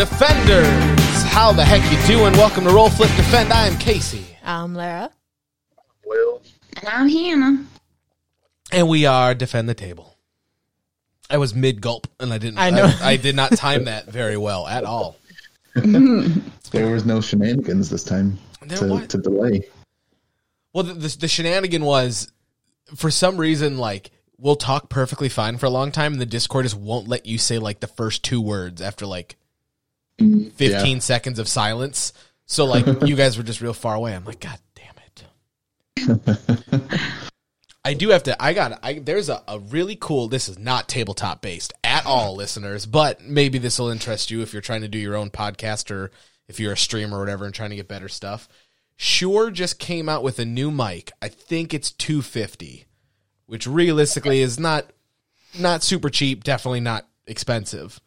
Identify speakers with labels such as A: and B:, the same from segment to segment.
A: Defenders, how the heck you doing? Welcome to Roll Flip Defend. I am Casey,
B: I'm Lara.
C: Will.
D: And I'm Hannah.
A: and we are Defend the Table. I was mid gulp, and I didn't.
B: I know.
A: I, did not time that very well at all.
C: There was no shenanigans this time to, to delay.
A: Well, the, the, the shenanigan was, for some reason, like we'll talk perfectly fine for a long time, and the Discord just won't let you say like the first two words after like Mm-hmm. fifteen
C: Yeah.
A: seconds of silence. So like you guys were just real far away. I'm like, God damn it. I do have to. I got. I there's a, a really cool. This is not tabletop based at all, listeners. But maybe this will interest you if you're trying to do your own podcast or if you're a streamer or whatever and trying to get better stuff. Shure, just came out with a new mic. I think it's 250, which realistically is not not super cheap. Definitely not expensive.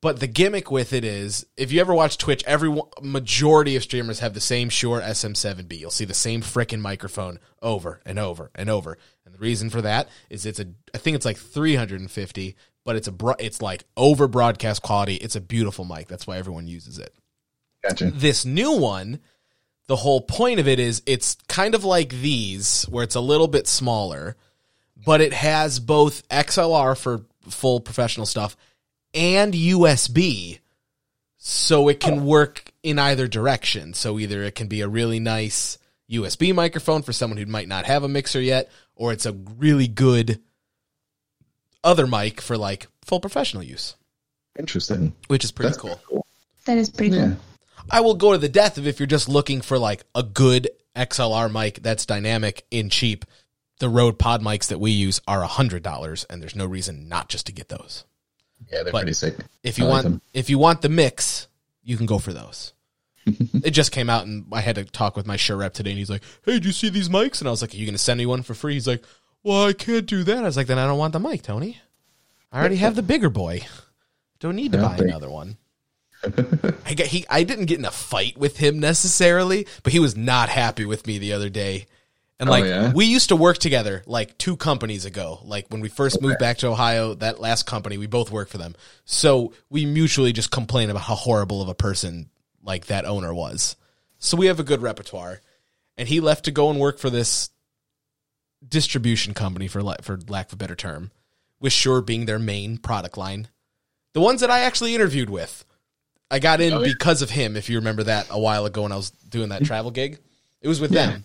A: But the gimmick with it is, if you ever watch Twitch, every majority of streamers have the same Shure SM7B. You'll see the same frickin' microphone over and over and over. And the reason for that is it's a, I think it's like 350, but it's a, it's like over broadcast quality. It's a beautiful mic. That's why everyone uses it
C: Gotcha.
A: this new one, the whole point of it is it's kind of like these, where it's a little bit smaller, but it has both XLR for full professional stuff and USB, so it can oh. work in either direction. So either it can be a really nice USB microphone for someone who might not have a mixer yet, or it's a really good other mic for like full professional use,
C: Interesting.
A: which is pretty
C: That's
A: cool.
C: cool.
D: That is pretty
C: Yeah.
D: cool.
A: I will go to the death of if you're just looking for like a good XLR mic that's dynamic and cheap. The Rode Pod mics that we use are hundred dollars, and there's no reason not just to get those.
C: Yeah, they're
A: But
C: pretty sick.
A: If you
C: like
A: want,
C: them.
A: if you want the mix, you can go for those. it just came out, and I had to talk with my Shure rep today, and he's like, "Hey, did you see these mics?" And I was like, "Are you going to send me one for free?" He's like, "Well, I can't do that." I was like, "Then I don't want the mic, Tony. I already have the bigger boy. Don't need to buy another one." I get he I didn't get in a fight with him necessarily, but he was not happy with me the other day. And
C: Oh,
A: like
C: yeah?
A: we used to work together like two companies ago. Like when we first moved back to Ohio, that last company, we both worked for them. So we mutually just complain about how horrible of a person like that owner was. So we have a good repertoire. And he left to go and work for this distribution company for la- for lack of a better term, with Shure being their main product line. The ones that I actually interviewed with. I got in
C: Oh, yeah.
A: because of him, if you remember that a while ago when I was doing that travel gig. It was with
C: Yeah.
A: them.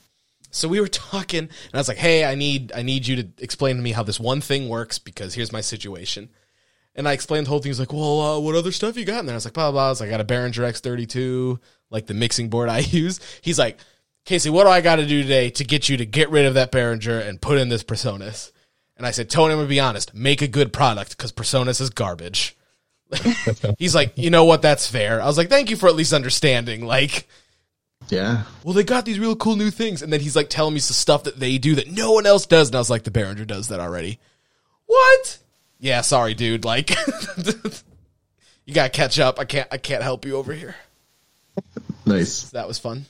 A: So we were talking and I was like, "Hey, I need I need you to explain to me how this one thing works because here's my situation." And I explained the whole thing. He's like, "Well, uh, what other stuff you got?" And I was like, "Blah blah." blah. I like, "I got a Behringer X32, like the mixing board I use." He's like, "Casey, what do I got to do today to get you to get rid of that Behringer and put in this Presonus?" And I said, "Tony, I'm gonna be honest. Make a good product because Presonus is garbage." He's like, "You know what? That's fair." I was like, "Thank you for at least understanding." Like,
C: Yeah.
A: well, they got these real cool new things. And then he's like telling me some stuff that they do that no one else does. And I was like, the Behringer does that already. What? Yeah, sorry, dude. Like, you gotta catch up. I can't. I can't help you over here.
C: Nice.
A: That was fun.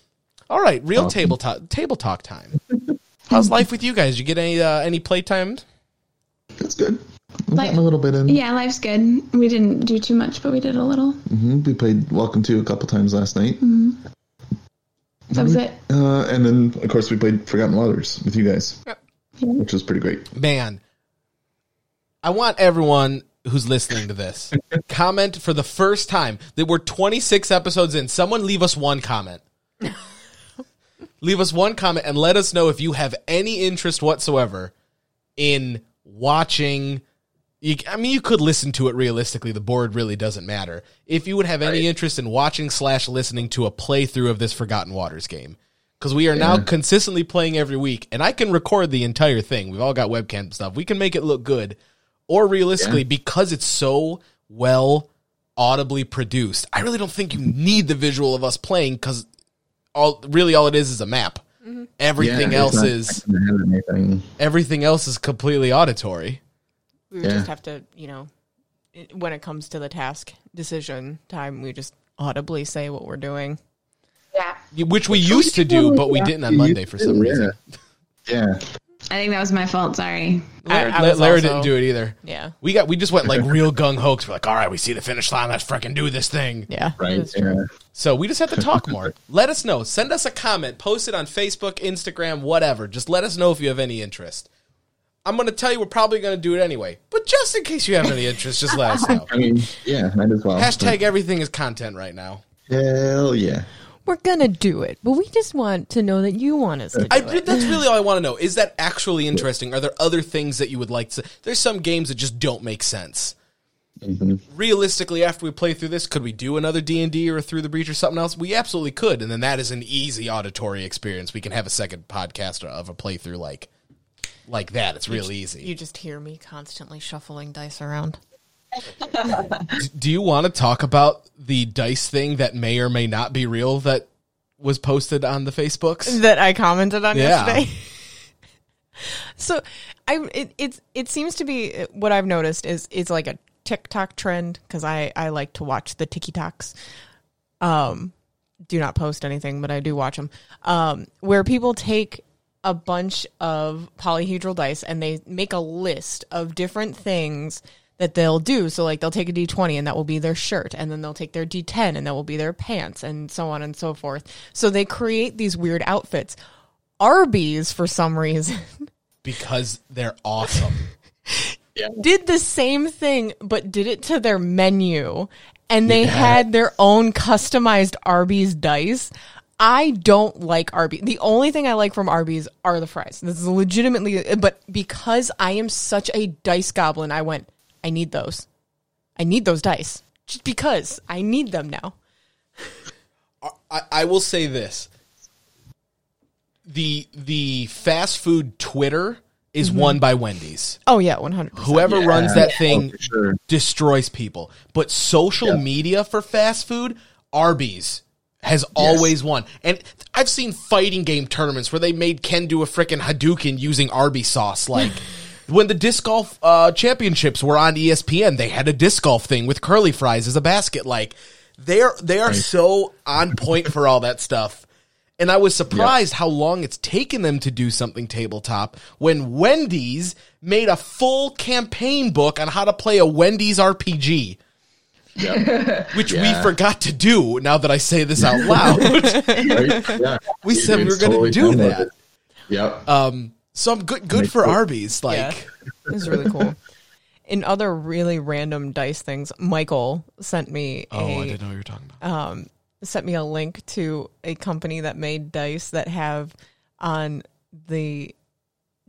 A: All right, real
C: Awesome.
A: table talk. Table talk time. How's life with you guys? You get any uh, any playtime?
C: That's good. We've
D: Like-
C: a little bit in.
D: Yeah, life's good. We didn't do too much, but we did a little.
C: hmm We played Welcome to a couple times last night.
D: That was it.
C: Uh, and then, of course, we played Forgotten Waters with you guys, which was pretty great.
A: Man, I want everyone who's listening to this comment for the first time that we're 26 episodes in. Someone leave us one comment. leave us one comment and let us know if you have any interest whatsoever in watching. You, I mean, you could listen to it realistically. The board really doesn't matter. If you would have any
C: Right.
A: interest in watching slash listening to a playthrough of this Forgotten Waters game, because we are now consistently playing every week, and I can record the entire thing. We've all got webcam stuff. We can make it look good, or realistically,
C: Yeah.
A: because it's so well audibly produced. I really don't think you need the visual of us playing because all really all it is is a map. Mm-hmm. Everything
C: Yeah,
A: else is
C: gonna have anything.
A: everything else is completely auditory.
B: We would
C: Yeah.
B: just have to, you know, when it comes to the task decision time, we just audibly say what we're doing.
D: Yeah.
A: Which we used to do, but we didn't on Monday for some reason.
C: Yeah.
D: I think that was my fault. Sorry.
B: I- I
A: La-
B: was
A: Lara
B: also-
A: didn't do it either.
B: Yeah.
A: We got we just went like real gung ho. We're like, all right, we see the finish line. Let's freaking do this thing.
B: Yeah.
C: Right. Yeah.
A: So we just have to talk more. let us know. Send us a comment. Post it on Facebook, Instagram, whatever. Just let us know if you have any interest. I'm going to tell you we're probably going to do it anyway. But just in case you have any interest, just let us know.
C: I mean, yeah, might as well.
A: Hashtag everything is content right now.
C: Hell yeah.
B: We're gonna do it, but we just want to know that you want us to do
A: I,
B: it.
A: that's really all I want to know. Is that actually interesting? Are there other things that you would like to? There's some games that just don't make sense.
C: Mhm.
A: Realistically, after we play through this, could we do another D and D or through the breach or something else? We absolutely could, and then that is an easy auditory experience. We can have a second podcast of a playthrough like like that. It's real easy.
B: You just hear me constantly shuffling dice around.
A: do you want to talk about the dice thing that may or may not be real that was posted on the Facebooks?
B: that I commented on
A: Yeah.
B: yesterday. so, I it it's it seems to be what I've noticed is it's like a TikTok trend because I I like to watch the TikToks. Um, do not post anything, but I do watch them. Um, where people take a bunch of polyhedral dice and they make a list of different things that they'll do. So like they'll take a D20 and that will be their shirt and then they'll take their D10 and that will be their pants and so on and so forth. So they create these weird outfits. Arby's for some reason
A: Because they're awesome.
B: did the same thing but did it to their menu and they had their own customized Arby's dice. I don't like Arby's. The only thing I like from Arby's are the fries. This is legitimately but because I am such a dice goblin, I went, I need those. I need those dice. Just because I need them now.
A: I, I will say this: the the fast food Twitter is mm-hmm. won by Wendy's.
B: Oh yeah, 100%.
A: Whoever
C: Yeah.
A: runs that
C: Oh,
A: thing
C: for sure.
A: destroys people. But social
C: Yeah.
A: media for fast food, Arby's has always won. And I've seen fighting game tournaments where they made Ken do a freaking Hadouken using Arby sauce. Like when the disc golf uh, championships were on ESPN, they had a disc golf thing with curly fries as a basket. Like they're they are so on point for all that stuff. And I was surprised how long it's taken them to do something tabletop when Wendy's made a full campaign book on how to play a Wendy's RPG,
C: Yep.
A: which we forgot to do now that I say this out loud.
C: right? Yeah.
A: We said we
C: It's
A: were gonna
C: totally
A: do that.
C: it. Yep.
A: um, so I'm good good for Arby's. Like
B: Yeah. It was really cool. In other really random dice things, Michael sent me
A: Oh, I
B: a
A: didn't know what you were talking about.
B: um, sent me a link to a company that made dice that have on the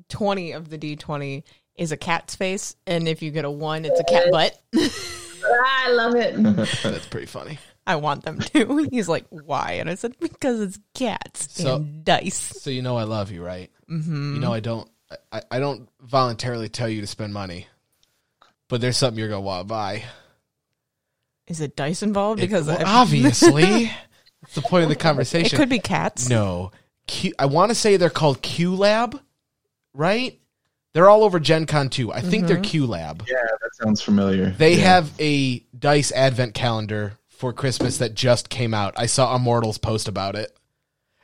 B: 20 of the d20 is a cat's face and if you get a 1 it's a cat butt
D: I love it.
A: That's pretty funny.
B: i want them to he's like why and i said because it's cats
A: So-
B: and dice
A: So you know I love you, right? Mm-hmm. You know I don't. I, I don't voluntarily tell you to spend money, but there's something you're gonna want to buy.
B: is it dice involved because
A: Well,
B: I-
A: obviously, that's the point of the conversation.
B: it
A: conversation.
B: could be cats
A: No, Q, I want to say they're called Q Lab, right? They're all over Gen Con 2. I think they're mm-hmm. Q Lab.
C: Yeah, that sounds familiar.
A: They
C: Yeah.
A: have a Dice Advent calendar for Christmas that just came out. I saw Immortals post about it.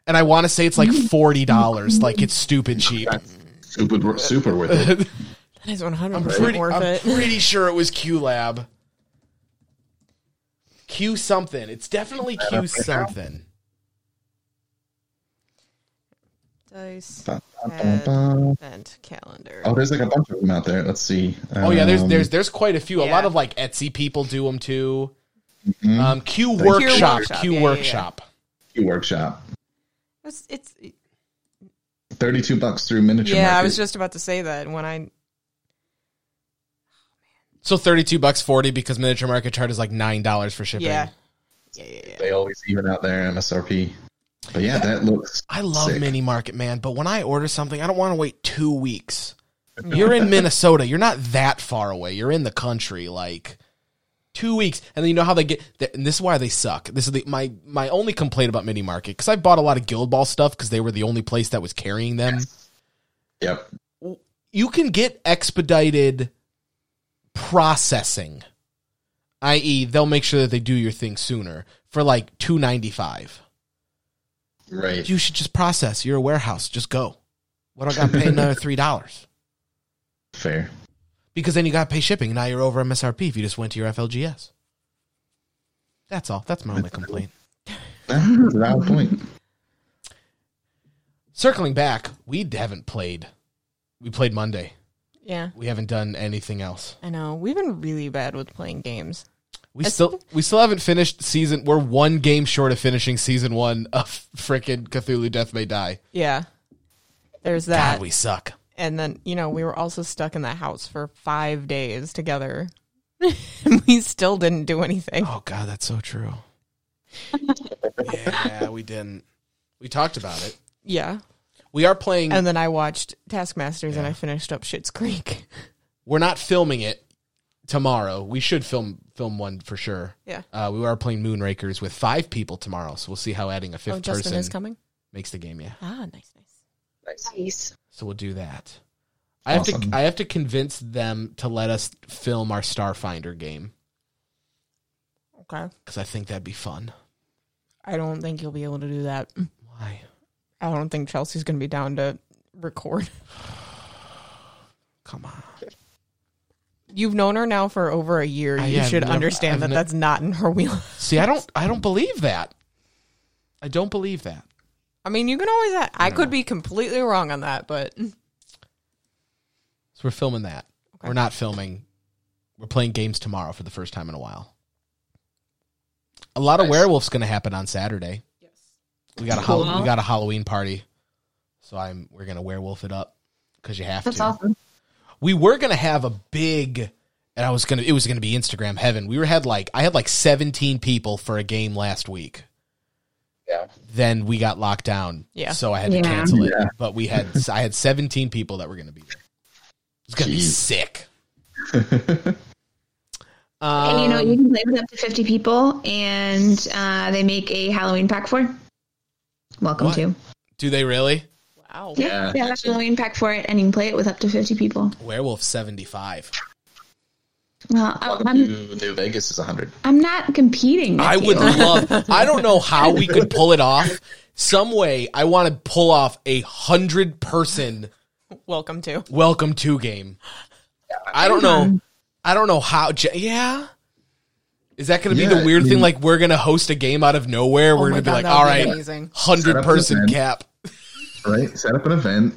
A: And I want to say it's like $40. like it's stupid cheap.
C: super super worth it.
B: that is 100%
A: Pretty,
B: worth
A: I'm
B: it
A: pretty sure it was Q Lab. Q something. It's definitely Q something.
B: Dice
C: Ba, ba, ba, ba.
B: calendar
C: Oh, there's like a bunch of them out there. Let's see.
A: Oh yeah, there's
C: Um,
A: there's there's quite a few. A lot of like Etsy people do them too.
C: mhm.
A: Um, Q Workshop.
C: Q
A: Workshop,
B: Workshop,
A: Q
B: yeah, yeah, yeah.
A: Workshop.
C: workshop.
B: it's, it's
C: Thirty-two bucks through miniature.
B: yeah i was just about to say that when i
A: So thirty two bucks forty because miniature market chart is like nine dollars for shipping.
B: yeah yeah yeah, yeah.
C: They always even out their MSRP. But yeah, that looks.
A: I love
C: sick.
A: mini market, man, but when I order something, I don't want to wait two weeks. You're in Minnesota. You're not that far away. You're in the country, like two weeks, and then you know how they get. And this is why they suck. This is the, my my only complaint about mini market because I bought a lot of Guild Ball stuff because they were the only place that was carrying them.
C: Yep.
A: You can get expedited processing, i.e., they'll make sure that they do your thing sooner for like two ninety five.
C: Right.
A: You should just process. You're a warehouse. Just go. What do I got to pay another three dollars?
C: Fair.
A: Because then you got to pay shipping. Now you're over MSRP if you just went to your FLGS. That's all. That's my only complaint.
C: That's a valid point.
A: Circling back, we haven't played. We played Monday.
B: Yeah,
A: We haven't done anything else.
B: I know. We've been really bad with playing games.
A: We
B: It's-
A: still we still haven't finished season. We're one game short of finishing season one of freaking Cthulhu Death May Die.
B: Yeah. There's that.
A: God, we suck.
B: and then, you know, we were also stuck in the house for five days together. we still didn't do anything.
A: Oh God, that's so true. yeah, we didn't. We talked about it.
B: Yeah.
A: We are playing.
B: And then I watched Taskmasters and I finished up Schitt's Creek.
A: we're not filming it tomorrow. We should film film one for sure.
B: Yeah.
A: Uh, we are playing Moonrakers with five people tomorrow, so we'll see how adding a fifth
B: Oh, Justin
A: person
B: is coming?
A: makes the game. Yeah,
B: Ah, nice, nice.
D: Nice.
A: so we'll do that. I have
C: Awesome.
A: to I have to convince them to let us film our Starfinder game
B: Okay.
A: because I think that'd be fun.
B: I don't think you'll be able to do that.
A: Why?
B: I don't think Chelsea's going to be down to record.
A: Come on.
B: You've known her now for over a year.
A: I
B: You
A: have
B: should
A: never-
B: understand
A: I've
B: that
A: ne-
B: that's not in her wheel.
A: See, I don't I don't believe that. I don't believe that.
B: I mean, you can always. I could be completely wrong on that, but
A: So we're filming that. We're not filming. We're playing games tomorrow for the first time in a while. A lot of werewolves going to happen on Saturday.
B: yes.
A: We got a
D: Cool.
A: Hall- we got a Halloween party, so I'm we're going to werewolf it up because you have
D: That's
A: to.
D: awesome.
A: We were going to have a big, and I was gonna it was going to be Instagram heaven. We were had like I had like 17 people for a game last week.
C: Yeah.
A: Then we got locked down,
B: Yeah.
A: So I had to cancel it.
C: Yeah.
A: But we had I had 17 people that were going to be there. It's going to be
C: Jeez.
A: sick.
D: And you know,
A: Um,
D: you can play with up to 50 people, and uh, they make a Halloween pack for. Welcome
A: What?
D: to.
A: do they really?
B: Wow.
D: Yeah,
C: Yeah.
D: they have a Halloween pack for it, and you can play it with up to 50 people.
A: Werewolf 75.
D: Well, I-
C: Welcome
D: I'm,
C: to New Vegas is 100.
D: I'm not competing. With
A: I would love. I don't know how we could pull it off. Some way, I want to pull off a hundred person
B: Welcome to.
A: welcome to game. I don't know. I don't know how. Yeah. Is that going to be
C: Yeah,
A: the weird
C: I
A: thing? Like we're going to host a game out of nowhere. Oh we're
B: Oh
A: going to be
B: God,
A: like,
B: that would
A: all
B: be
A: right,
B: amazing.
A: hundred person cap.
C: Right? Set up an event,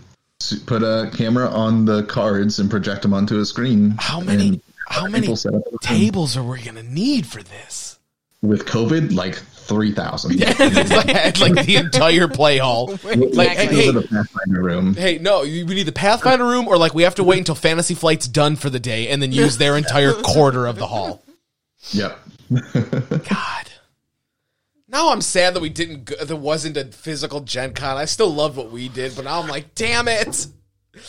C: put a camera on the cards, and project them onto a screen.
A: How many? How many
C: people set up a-
A: tables are we going to need for this?
C: With COVID, like 3,000.
A: it's like, it's like the entire play hall. Like,
B: Exactly.
A: hey,
C: the Pathfinder room.
A: Hey, no, you- we need the Pathfinder room, or like we have to wait until Fantasy Flight's done for the day and then use their entire quarter of the hall.
C: Yep.
A: God. Now I'm sad that we didn't. Go, there wasn't a physical Gen Con. I still love what we did, but now I'm like, damn it!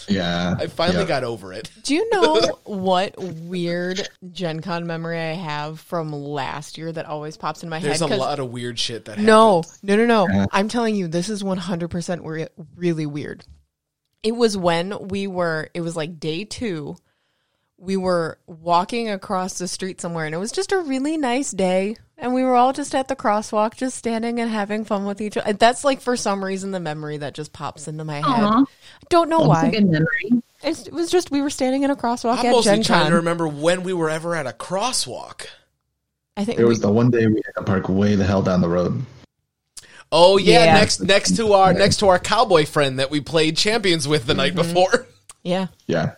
C: Yeah.
A: I finally
C: Yep.
A: got over it.
B: Do you know what weird Gen Con memory I have from last year that always pops in my head?
A: There's a lot of weird shit that.
B: No,
A: happened.
B: no, no, no.
C: Yeah.
B: I'm telling you, this is 100% re- really weird. It was when we were, it was like day two. We were walking across the street somewhere, and it was just a really nice day. And we were all just at the crosswalk, just standing and having fun with each other. That's like, for some reason, the memory that just pops into my head.
D: Aw,
B: I don't know
D: that's a
B: why.
D: good memory.
B: It's, it was just, we were standing in a crosswalk
A: I'm
B: at
A: mostly
B: Gen
A: trying
B: Con.
A: to remember when we were ever at a crosswalk.
B: I think
C: There
B: we-
C: was the one day we had to park way the hell down the road.
A: Oh yeah,
B: Yeah.
A: next next to our next to our cowboy friend that we played champions with the night mm-hmm. before.
B: yeah.
C: Yeah.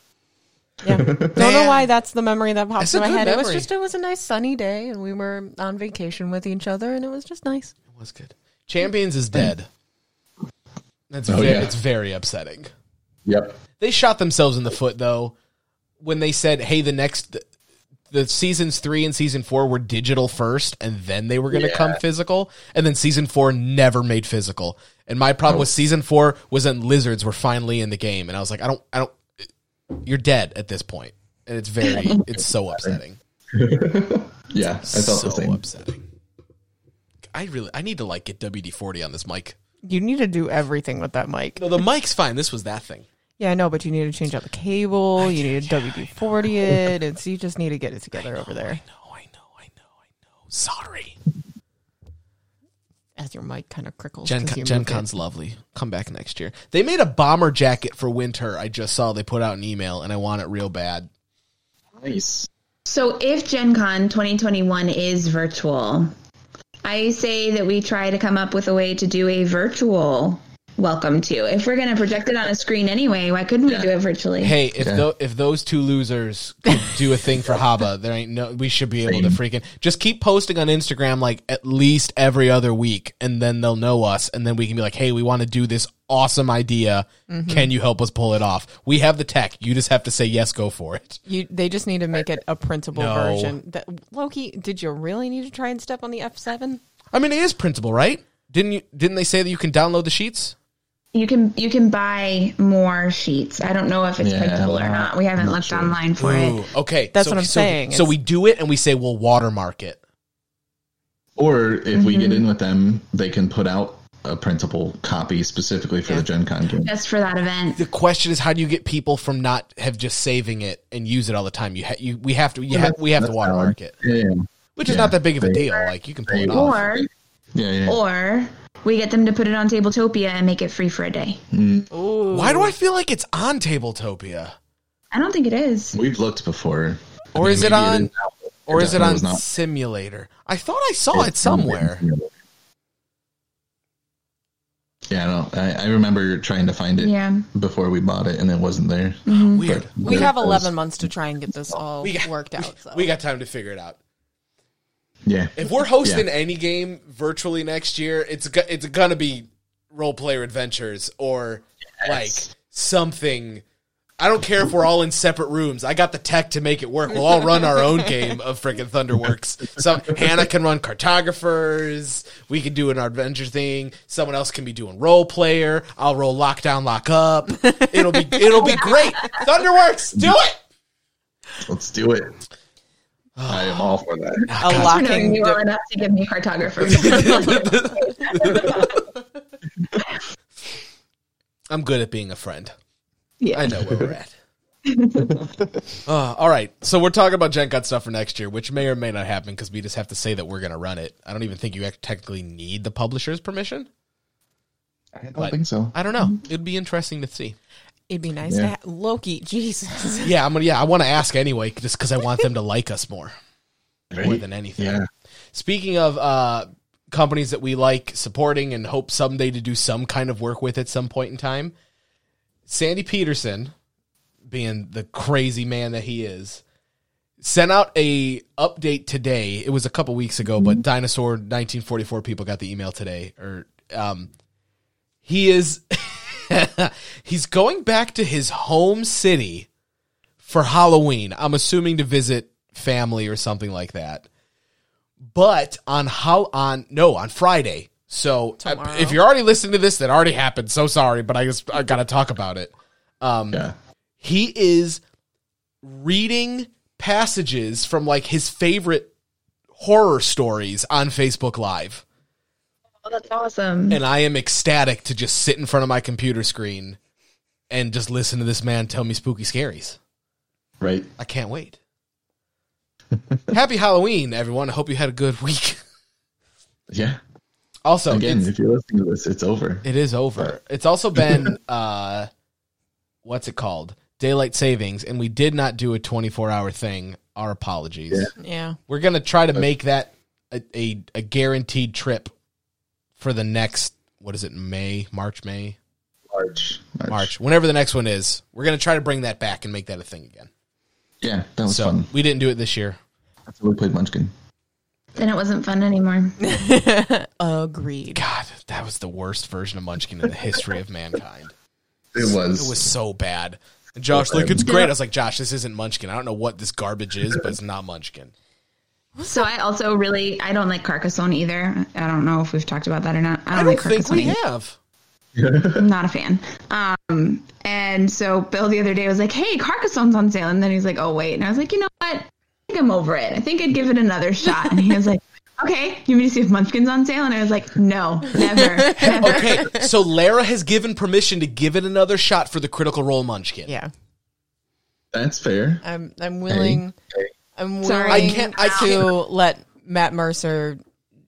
B: Yeah. Don't know why that's the memory that pops
A: It's
B: in
A: a
B: my
A: good
B: head. It was
A: memory.
B: just it was a nice sunny day and we were on vacation with each other and it was just nice.
A: It was good. Champions is dead. That's
C: Oh,
A: ve-
C: yeah.
A: it's very upsetting.
C: Yep.
A: They shot themselves in the foot though when they said, "Hey, the next the seasons 3 and season 4 were digital first and then they were going to
C: Yeah.
A: come physical." And then season 4 never made physical. And my problem oh. with season 4 was that lizards were finally in the game and I was like, "I don't I don't you're dead at this. And it's very it's so upsetting.
C: Yeah. I felt
A: so
C: the same.
A: upsetting. I really I need to like get WD-40 on this mic.
B: You need to do everything with that mic.
A: No, the mic's fine. This was that thing.
B: Yeah, I know, but you need to change out the cable. You need to WD forty it. It's you just need to get it together over there.
A: I know, I know, I know, I know. Sorry.
B: As your mic kind of crickles.
A: Gen,
B: 'cause you
A: Gen
B: moved it.
A: Con's lovely. Come back next year. They made a bomber jacket for winter. I just saw they put out an email, and I want it real bad.
C: Nice.
D: So if Gen Con 2021 is virtual, I say that we try to come up with a way to do a virtual welcome to. If we're going to project it on a screen anyway, why couldn't we
C: Yeah.
D: do it virtually?
A: Hey, if
C: Yeah.
A: tho- if those two losers could do a thing for Haba, there ain't no. We should be able to freaking just keep posting on Instagram like at least every other week, and then they'll know us, and then we can be like, hey, we want to do this awesome idea. Mm-hmm. Can you help us pull it off? We have the tech. You just have to say yes, go for it.
B: You, they just need to make it a printable
A: No.
B: version. That, Loki, did you really need to try and step on the F7?
A: I mean, it is printable, right? Didn't you? Didn't they say that you can download the sheets?
D: You can you can buy more sheets. I don't know if it's
C: Yeah,
D: printable or not. We haven't looked
C: sure.
D: online for
A: Ooh,
D: it.
A: okay,
B: That's
A: so-
B: what I'm
A: so-
B: saying.
A: So
B: It's-
A: we do it, and we say we'll watermark it.
C: Or if we get mm-hmm. in with them, they can put out a printable copy specifically for the Gen Con game.
D: Just for that event.
A: The question is, how do you get people from not have just saving it and use it all the time? You, ha- you we have to, you ha- we have to
C: That's
A: watermark
C: valid.
A: it,
C: Yeah, yeah.
A: which is
C: Yeah.
A: not that big of a deal. Like you can pull it
C: they-
A: off.
D: Or
C: Yeah, yeah.
D: or we get them to put it on Tabletopia and make it free for a day. Mm.
A: Why do I feel like it's on Tabletopia,
D: I don't think it is.
C: We've looked before. I
A: or
C: mean,
A: is it on,
C: now,
A: or is it on
C: definitely was not.
A: Simulator? I thought I saw it somewhere.
C: Yeah, I know. I, I remember trying to find it
D: Yeah.
C: before we bought it, and it wasn't there. Mm-hmm.
A: Weird.
B: We have
C: it was-
B: 11 months to try and get this all
A: We got-
B: worked out. So.
A: We got time to figure it out.
C: Yeah,
A: If we're hosting
C: Yeah.
A: any game virtually next year, it's it's gonna be role player adventures or like something. I don't care if we're all in separate rooms. I got the tech to make it work. We'll all run our own game of freaking Thunderworks. So Hannah can run cartographers. We can do an adventure thing. Someone else can be doing role player. I'll roll lockdown, lock up. It'll be it'll be great. Thunderworks, do it.
C: let's do it. I am all for that.
B: a
D: For knowing
B: locking.
D: me well enough to give me cartographer.
A: I'm good at being a friend.
D: yeah.
A: I know where we're at. Uh, all right, so we're talking about Gen Con stuff for next year, which may or may not happen because we just have to say that we're going to run it. I don't even think you technically need the publisher's permission.
C: I don't
A: But-
C: think so.
A: I don't know. It'd be interesting to see.
B: It'd be nice
C: Yeah.
B: to have Loki. Jesus.
A: Yeah, I'm gonna. Yeah, I want to ask anyway, just because I want them to like us more, more than anything.
C: Yeah.
A: Speaking of uh, companies that we like supporting and hope someday to do some kind of work with at some point in time, Sandy Petersen, being the crazy man that he is, sent out a update today. It was a couple weeks ago, but Dinosaur 1944 people got the email today. Or um, he is he's going back to his home city for Halloween. I'm assuming to visit family or something like that. But on how on no on Friday. So uh,
B: Tomorrow.
A: if you're already listening to this, that already happened. So sorry, but I just I gotta talk about it. Um,
C: Yeah.
A: he is reading passages from like his favorite horror stories on Facebook Live.
D: Oh, that's awesome.
A: And I am ecstatic to just sit in front of my computer screen and just listen to this man tell me spooky scaries.
C: Right.
A: I can't wait. Happy Halloween, everyone. I hope you had a good week.
C: Yeah.
A: Also,
C: Again, if you're listening to this, it's over.
A: it is over. It's also been uh what's it called? Daylight savings, and we did not do a 24 hour thing. Our apologies.
C: Yeah.
B: Yeah.
A: We're gonna try to make that a, a, a guaranteed trip for the next what is it, May, March, May?
C: March.
A: March. Whenever the next one is. We're gonna try to bring that back and make that a thing again.
C: Yeah, that was
A: So
C: fun.
A: we didn't do it this year.
C: That's when we played Munchkin.
D: then it wasn't fun anymore.
B: Agreed.
A: God, that was the worst version of Munchkin in the history of mankind.
C: It was.
A: It was so bad. And Josh, like, it's great. I was like, Josh, this isn't Munchkin. I don't know what this garbage is, but it's not Munchkin.
D: So I also really I don't like Carcassonne either. I don't know if we've talked about that or not. I
A: I
D: don't,
A: don't
D: like
A: think we have.
D: I'm not a fan. Um, and so Bill the other day was like, "Hey, Carcassonne's on sale," and then he's like, "Oh wait," and I was like, "You know what? I think I'm over it. I think I'd give it another shot." And he was like, "Okay, you want me to see if Munchkin's on sale?" And I was like, "No, never, never."
A: Okay, so Lara has given permission to give it another shot for the Critical Role Munchkin.
B: Yeah.
C: That's fair.
B: I'm I'm willing I'm willing
D: Sorry.
A: I can't- I
B: to let Matt Mercer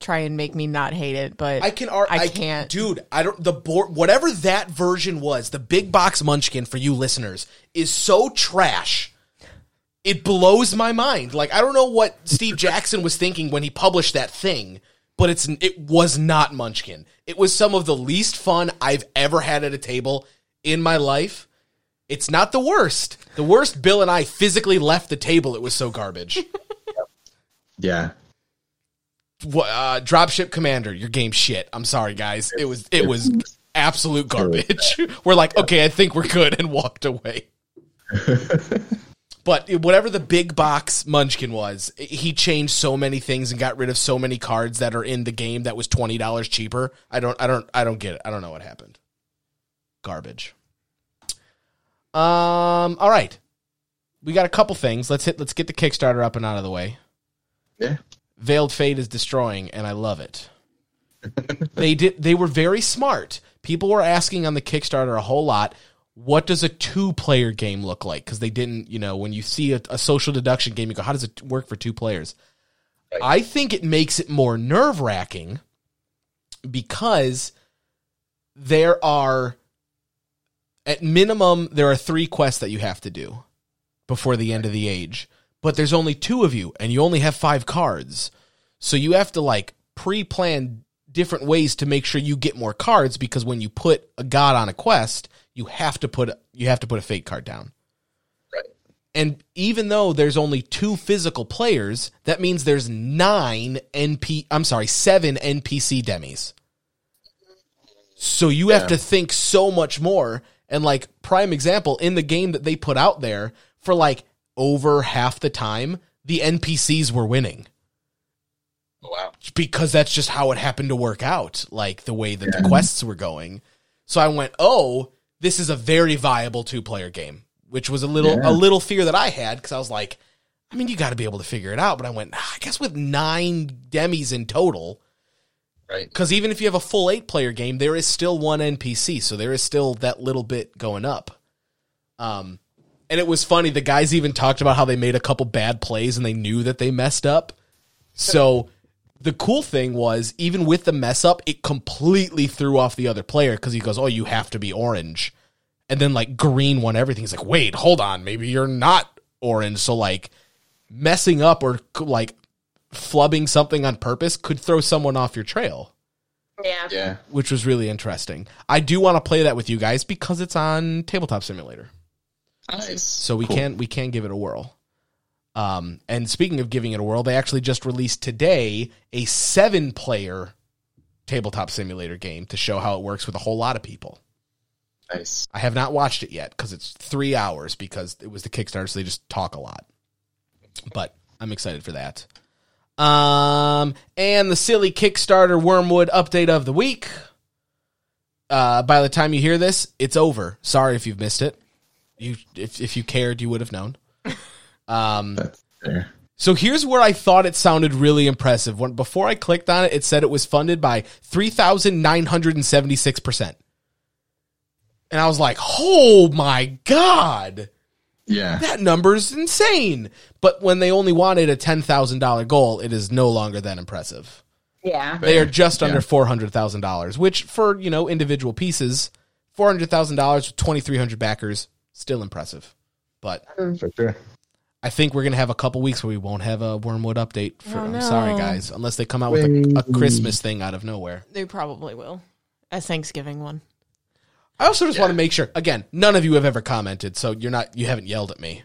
B: try and make me not hate it, but
A: I can. Ar-
B: I
A: I
B: can't.
A: dude. I don't. The board, whatever that version was, the big box Munchkin for you listeners is so trash. It blows my mind. Like I don't know what Steve Jackson was thinking when he published that thing, but it's it was not Munchkin. It was some of the least fun I've ever had at a table in my life. It's not the worst. The worst, Bill and I physically left the table. It was so garbage.
C: Yeah.
A: Wha- uh, Dropship Commander, your game shit. I'm sorry, guys. It was it was absolute garbage. we're like, okay, I think we're good, and walked away. but whatever the big box Munchkin was, he changed so many things and got rid of so many cards that are in the game that was twenty dollars cheaper. I don't, I don't, I don't get it. I don't know what happened. Garbage. Um. All right, we got a couple things. Let's hit. Let's get the Kickstarter up and out of the way.
C: Yeah.
A: Veiled Fate is destroying, and I love it. they did. They were very smart. People were asking on the Kickstarter a whole lot. What does a two-player game look like? Because they didn't, you know, when you see a, a social deduction game, you go, "How does it work for two players?"
C: Right.
A: I think it makes it more nerve-wracking because there are, at minimum, there are three quests that you have to do before the end of the age. But there's only two of you, and you only have five cards. So you have to like pre-plan different ways to make sure you get more cards because when you put a god on a quest, you have to put you have to put a fate card down.
C: Right.
A: And even though there's only two physical players, that means there's nine NP I'm sorry, seven NPC demis. So you have to think so much more. And like prime example, in the game that they put out there, for like over half the time, the NPCs were winning.
C: Oh, wow.
A: Because that's just how it happened to work out, like the way that
C: Yeah.
A: the quests were going. So I went, oh, this is a very viable two player game, which was a little
C: Yeah.
A: a little fear that I had because I was like, I mean, you got to be able to figure it out. But I went, "Ah, I guess with nine demis in total,
C: Right.
A: because even if you have a full eight player game, there is still one NPC, so there is still that little bit going up. Um, and it was funny. The guys even talked about how they made a couple bad plays and they knew that they messed up. So the cool thing was, even with the mess up, it completely threw off the other player because he goes, "Oh, you have to be orange," and then like green won everything. He's like, "Wait, hold on, maybe you're not orange." So like messing up or like flubbing something on purpose could throw someone off your trail,
D: Yeah.
C: Yeah.
A: which was really interesting. I do want to play that with you guys because it's on Tabletop Simulator,
C: Nice.
A: so we
C: Cool.
A: can we can give it a whirl. Um, and speaking of giving it a whirl, they actually just released today a seven-player tabletop simulator game to show how it works with a whole lot of people.
C: Nice.
A: I have not watched it yet because it's three hours because it was the Kickstarter, so they just talk a lot. But I'm excited for that. Um, and the silly Kickstarter Wormwood update of the week. Uh, by the time you hear this, it's over. Sorry if you've missed it. You, if if you cared, you would have known. Um,
C: That's fair.
A: so here's where I thought it sounded really impressive. When before I clicked on it, it said it was funded by three thousand nine hundred and seventy six percent, and I was like, "Oh my god,
C: Yeah.
A: that number's insane!" But when they only wanted a ten thousand dollar goal, it is no longer that impressive.
D: Yeah.
A: They are just under four hundred thousand dollars, which for you know individual pieces, four hundred thousand dollars with twenty three hundred backers, still impressive. But mm.
C: For sure.
A: I think we're gonna have a couple weeks where we won't have a Wormwood update. For,
B: Oh,
A: I'm sorry, guys, unless they come out with a, a Christmas thing out of nowhere.
B: They probably will. A Thanksgiving one.
A: I also just want to make sure. Again, none of you have ever commented, so you're not. You haven't yelled at me.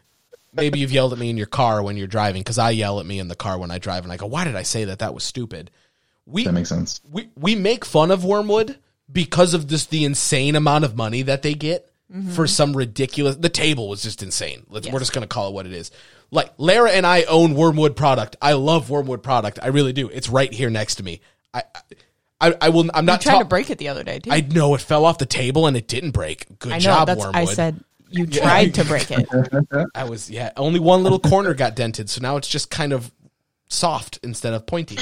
A: Maybe you've yelled at me in your car when you're driving, because I yell at me in the car when I drive, and I go, "Why did I say that? That was stupid." We
C: That makes sense.
A: we we make fun of Wormwood because of this the insane amount of money that they get mm-hmm. for some ridiculous. The table was just insane. Let's, We're just gonna call it what it is. Like Lara and I own Wormwood product. I love Wormwood product. I really do. It's right here next to me. I I, I will. I'm
B: You
A: not
B: tried to break it the other day, too.
A: I know it fell off the table and it didn't break. Good
B: I know.
A: job,
B: that's.
A: Wormwood.
B: I said you tried to break it.
A: I was yeah. Only one little corner got dented, so now it's just kind of soft instead of pointy.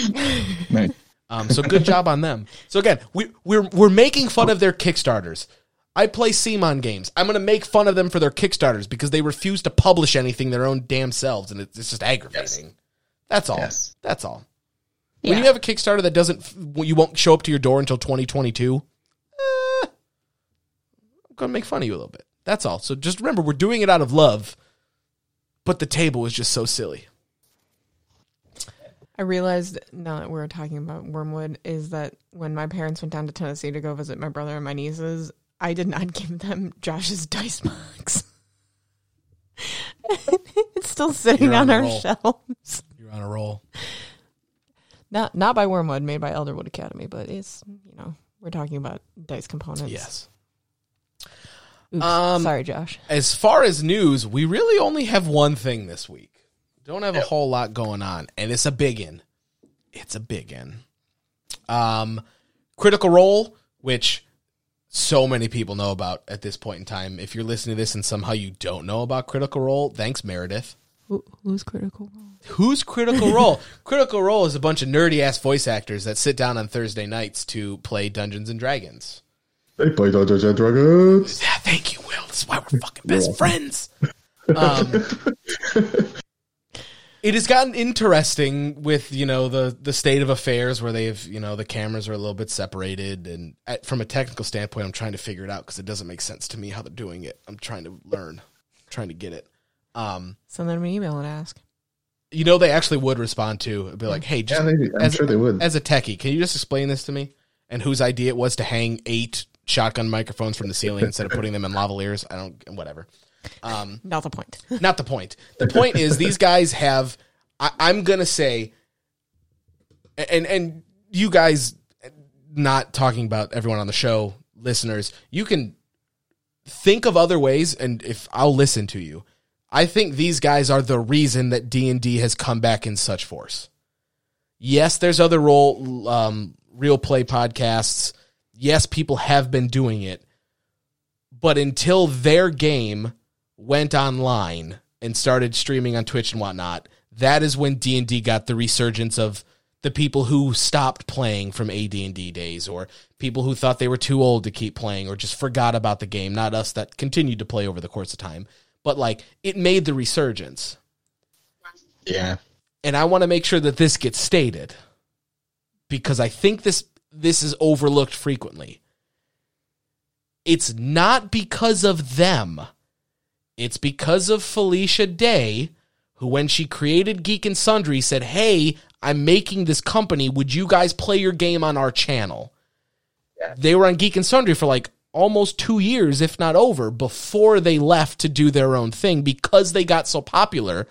C: Nice.
A: Um, so good job on them. So again, we, we're we're making fun of their Kickstarters. I play Simon games. I'm going to make fun of them for their Kickstarters because they refuse to publish anything their own damn selves, and it's, it's just aggravating. That's all.
C: Yes.
A: That's all. When you have a Kickstarter that doesn't, you won't show up to your door until 2022. eh, I'm gonna make fun of you a little bit. That's all. So just remember, we're doing it out of love, but the table is just so silly.
B: I realized now that we're talking about Wormwood is that when my parents went down to Tennessee to go visit my brother and my nieces, I did not give them Josh's dice box. it's still sitting
A: You're on
B: on, our
A: roll.
B: shelves.
A: You're on a roll.
B: Not not by Wormwood, made by Elderwood Academy, but it's you know we're talking about dice components.
A: Yes.
B: Oops,
A: Um,
B: sorry, Josh.
A: As far as news, we really only have one thing this week. Don't have a whole lot going on, and it's a big in. It's a big in. Um, Critical Role, which so many people know about at this point in time. If you're listening to this and somehow you don't know about Critical Role, thanks Meredith.
B: Who, who's critical? Role?
A: Who's Critical Role? Critical Role is a bunch of nerdy ass voice actors that sit down on Thursday nights to play Dungeons and Dragons.
C: They play Dungeons and Dragons.
A: Yeah, thank you, Will. That's why we're fucking best friends. Um, it has gotten interesting with you know the the state of affairs where they've you know the cameras are a little bit separated, and at, from a technical standpoint, I'm trying to figure it out because it doesn't make sense to me how they're doing it. I'm trying to learn, trying to get it. Um,
B: Send them an email and ask.
A: you know, they actually would respond to it'd be like, "Hey, just
C: Yeah, they, I'm
A: as,
C: sure they would.
A: as a techie, can you just explain this to me?" And whose idea it was to hang eight shotgun microphones from the ceiling instead of putting them in lavaliers? I don't, whatever. Um,
B: Not the point.
A: not the point. The point is these guys have. I, I'm gonna say, and and you guys, not talking about everyone on the show, listeners, you can think of other ways, and if I'll listen to you, I think these guys are the reason that D and D has come back in such force. Yes, there's other role, um, real play podcasts. Yes, people have been doing it, but until their game went online and started streaming on Twitch and whatnot, that is when D and D got the resurgence of the people who stopped playing from AD and D days, or people who thought they were too old to keep playing, or just forgot about the game. Not us that continued to play over the course of time, but like it made the resurgence.
C: yeah.
A: And I want to make sure that this gets stated because I think this this is overlooked frequently. It's not because of them. It's because of Felicia Day, who when she created Geek and Sundry said, "Hey, I'm making this company. Would you guys play your game on our channel?" They were on Geek and Sundry for like almost 2 years if not over before they left to do their own thing because they got so popular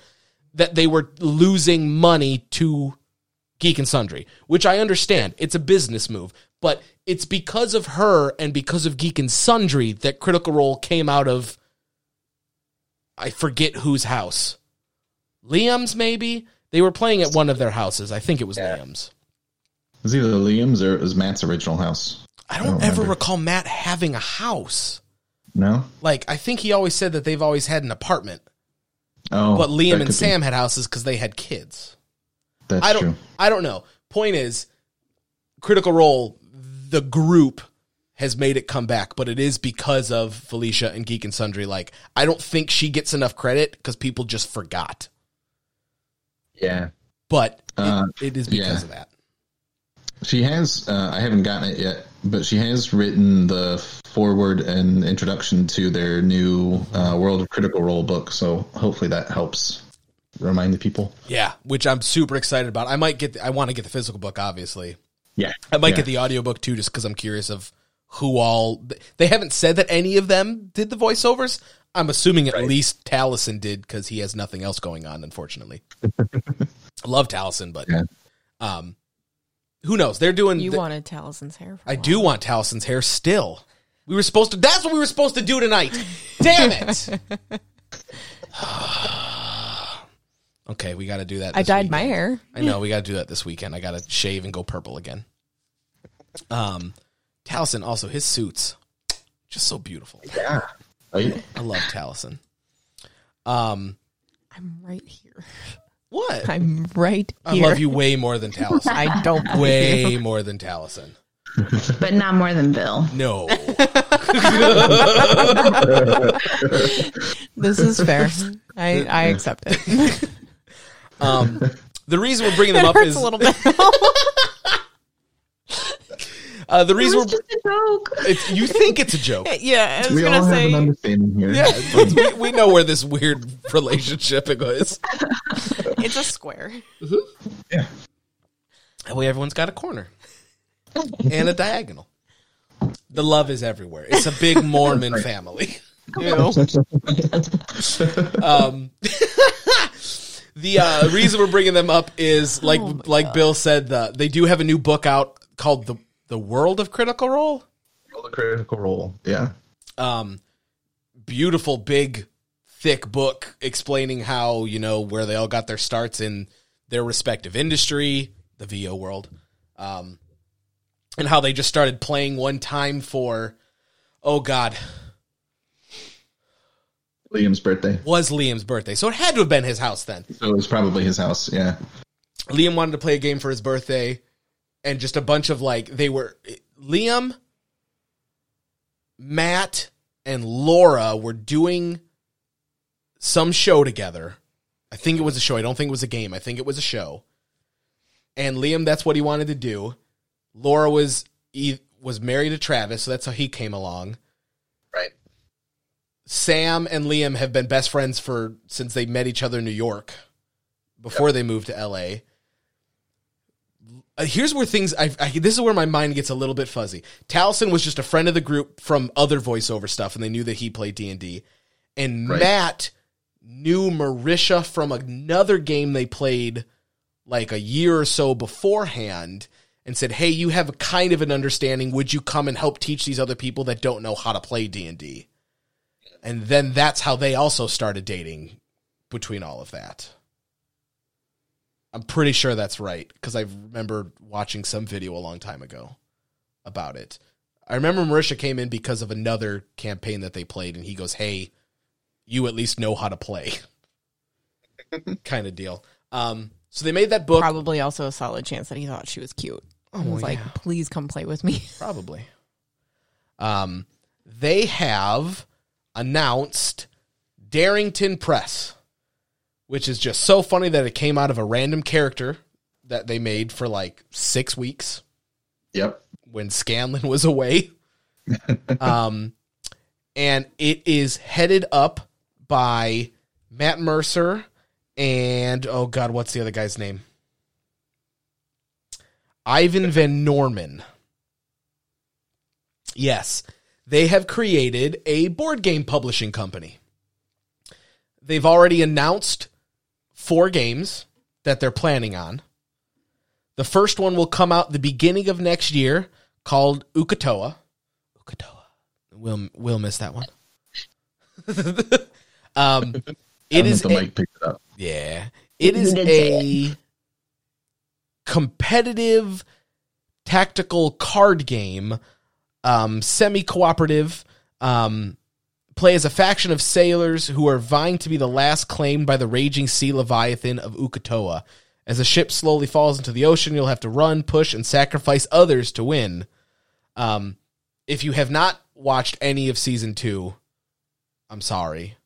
A: that they were losing money to Geek and Sundry, which I understand. It's a business move, but it's because of her and because of Geek and Sundry that Critical Role came out of I forget whose house. Liam's maybe? They were playing at one of their houses. I think it was Liam's.
C: It was either Liam's or it was Matt's original house.
A: I don't,
C: don't
A: ever
C: remember.
A: recall Matt having a house.
C: No?
A: Like I think he always said that they've always had an apartment,
C: Oh.
A: but Liam and
C: be-
A: Sam had houses because they had kids.
C: That's
A: I don't
C: true.
A: I don't know. Point is Critical Role the group has made it come back, but it is because of Felicia and Geek and Sundry like I don't think she gets enough credit cuz people just forgot.
C: Yeah.
A: But it-
C: Uh,
A: it is because
C: yeah.
A: of that.
C: She has, uh, I haven't gotten it yet, but she has written the forward and introduction to their new uh, World of Critical Role book. So hopefully that helps remind the people.
A: Yeah, which I'm super excited about. I might get the, I want to get the physical book obviously.
C: Yeah.
A: I might
C: Yeah.
A: get the audiobook too just cuz I'm curious of who all they haven't said that any of them did the voiceovers. I'm assuming at least Taliesin did cuz he has nothing else going on unfortunately. Love Taliesin, but
C: Yeah.
A: um who knows? They're doing
B: You
A: the-
B: wanted Taliesin's hair. For a
A: I
B: while.
A: do want Taliesin's hair still. We were supposed to That's what we were supposed to do tonight. Damn it. okay, we got to do that.
B: I
A: this
B: dyed my hair.
A: I know we got to do that this weekend. I got to shave and go purple again. Um, Taliesin also his suits just so beautiful.
C: Yeah. I,
A: I love Taliesin. Um,
B: I'm right here.
A: What?
B: I'm right
A: I
B: here.
A: love you way more than Taliesin.
B: I don't believe
A: way
B: you.
A: more than Taliesin.
D: but not more than Bill.
A: No.
B: This is fair. I, I accept it.
A: Um, the reason we're bringing them
B: It
A: up
B: hurts
A: is
B: a little bit.
A: uh, the
D: It
A: reason
D: was
A: we're,
D: just a joke.
A: it's, you think it's a joke.
B: yeah, I was
C: We all
B: gonna
C: have an understanding here.
A: Yeah, we, we know where this weird relationship is.
B: It's a square.
C: Yeah.
A: That way, everyone's got a corner and a diagonal. The love is everywhere. It's a big Mormon family. You know? Um, the uh, reason we're bringing them up is like
B: Oh my
A: like Bill said, the, they do have a new book out called the the World of Critical Role.
C: Roll a critical Role, Yeah.
A: Um, beautiful, big, thick book explaining how you know where they all got their starts in their respective industry, the VO world, um, and how they just started playing one time for, oh God,
C: Liam's birthday.
A: was Liam's birthday, so it had to have been his house then.
C: So it was probably his house. Yeah.
A: Liam wanted to play a game for his birthday, and just a bunch of like they were Liam, Matt, and Laura were doing some show together. I think it was a show. I don't think it was a game. I think it was a show. And Liam, that's what he wanted to do. Laura was he was married to Travis, so that's how he came along.
C: Right.
A: Sam and Liam have been best friends for since they met each other in New York before they moved to LA. Uh, here's where things I, I this is where my mind gets a little bit fuzzy. Taliesin was just a friend of the group from other voiceover stuff and they knew that he played D&D. And
C: Right.
A: Matt knew Marisha from another game they played like a year or so beforehand and said, "Hey, you have a kind of an understanding. Would you come and help teach these other people that don't know how to play D&D?" And then that's how they also started dating between all of that. I'm pretty sure that's right because I remember watching some video a long time ago about it. I remember Marisha came in because of another campaign that they played, and he goes, "Hey, you at least know how to play," kind of deal. Um, so they made that book.
B: Probably also a solid chance that he thought she was cute. I was like, please come play with me.
A: Probably. Um, they have announced Darrington Press, which is just so funny that it came out of a random character that they made for like six weeks
C: Yep.
A: when Scanlan was away. um, and it is headed up by Matt Mercer and oh god, what's the other guy's name? Ivan Van Norman. Yes, they have created a board game publishing company. They've already announced four games that they're planning on. The first one will come out the beginning of next year called Uk'otoa. Uk'otoa. We'll, we'll miss that one. um,
C: I
A: it
C: don't
A: is
C: know if the
A: a-
C: mic picked it up.
A: yeah. It
D: You
A: is
D: did say
A: a competitive tactical card game, um, semi cooperative. Um, play as a faction of sailors who are vying to be the last claimed by the raging sea leviathan of Uk'otoa. As a ship slowly falls into the ocean, you'll have to run, push, and sacrifice others to win. Um, if you have not watched any of season two, I'm sorry.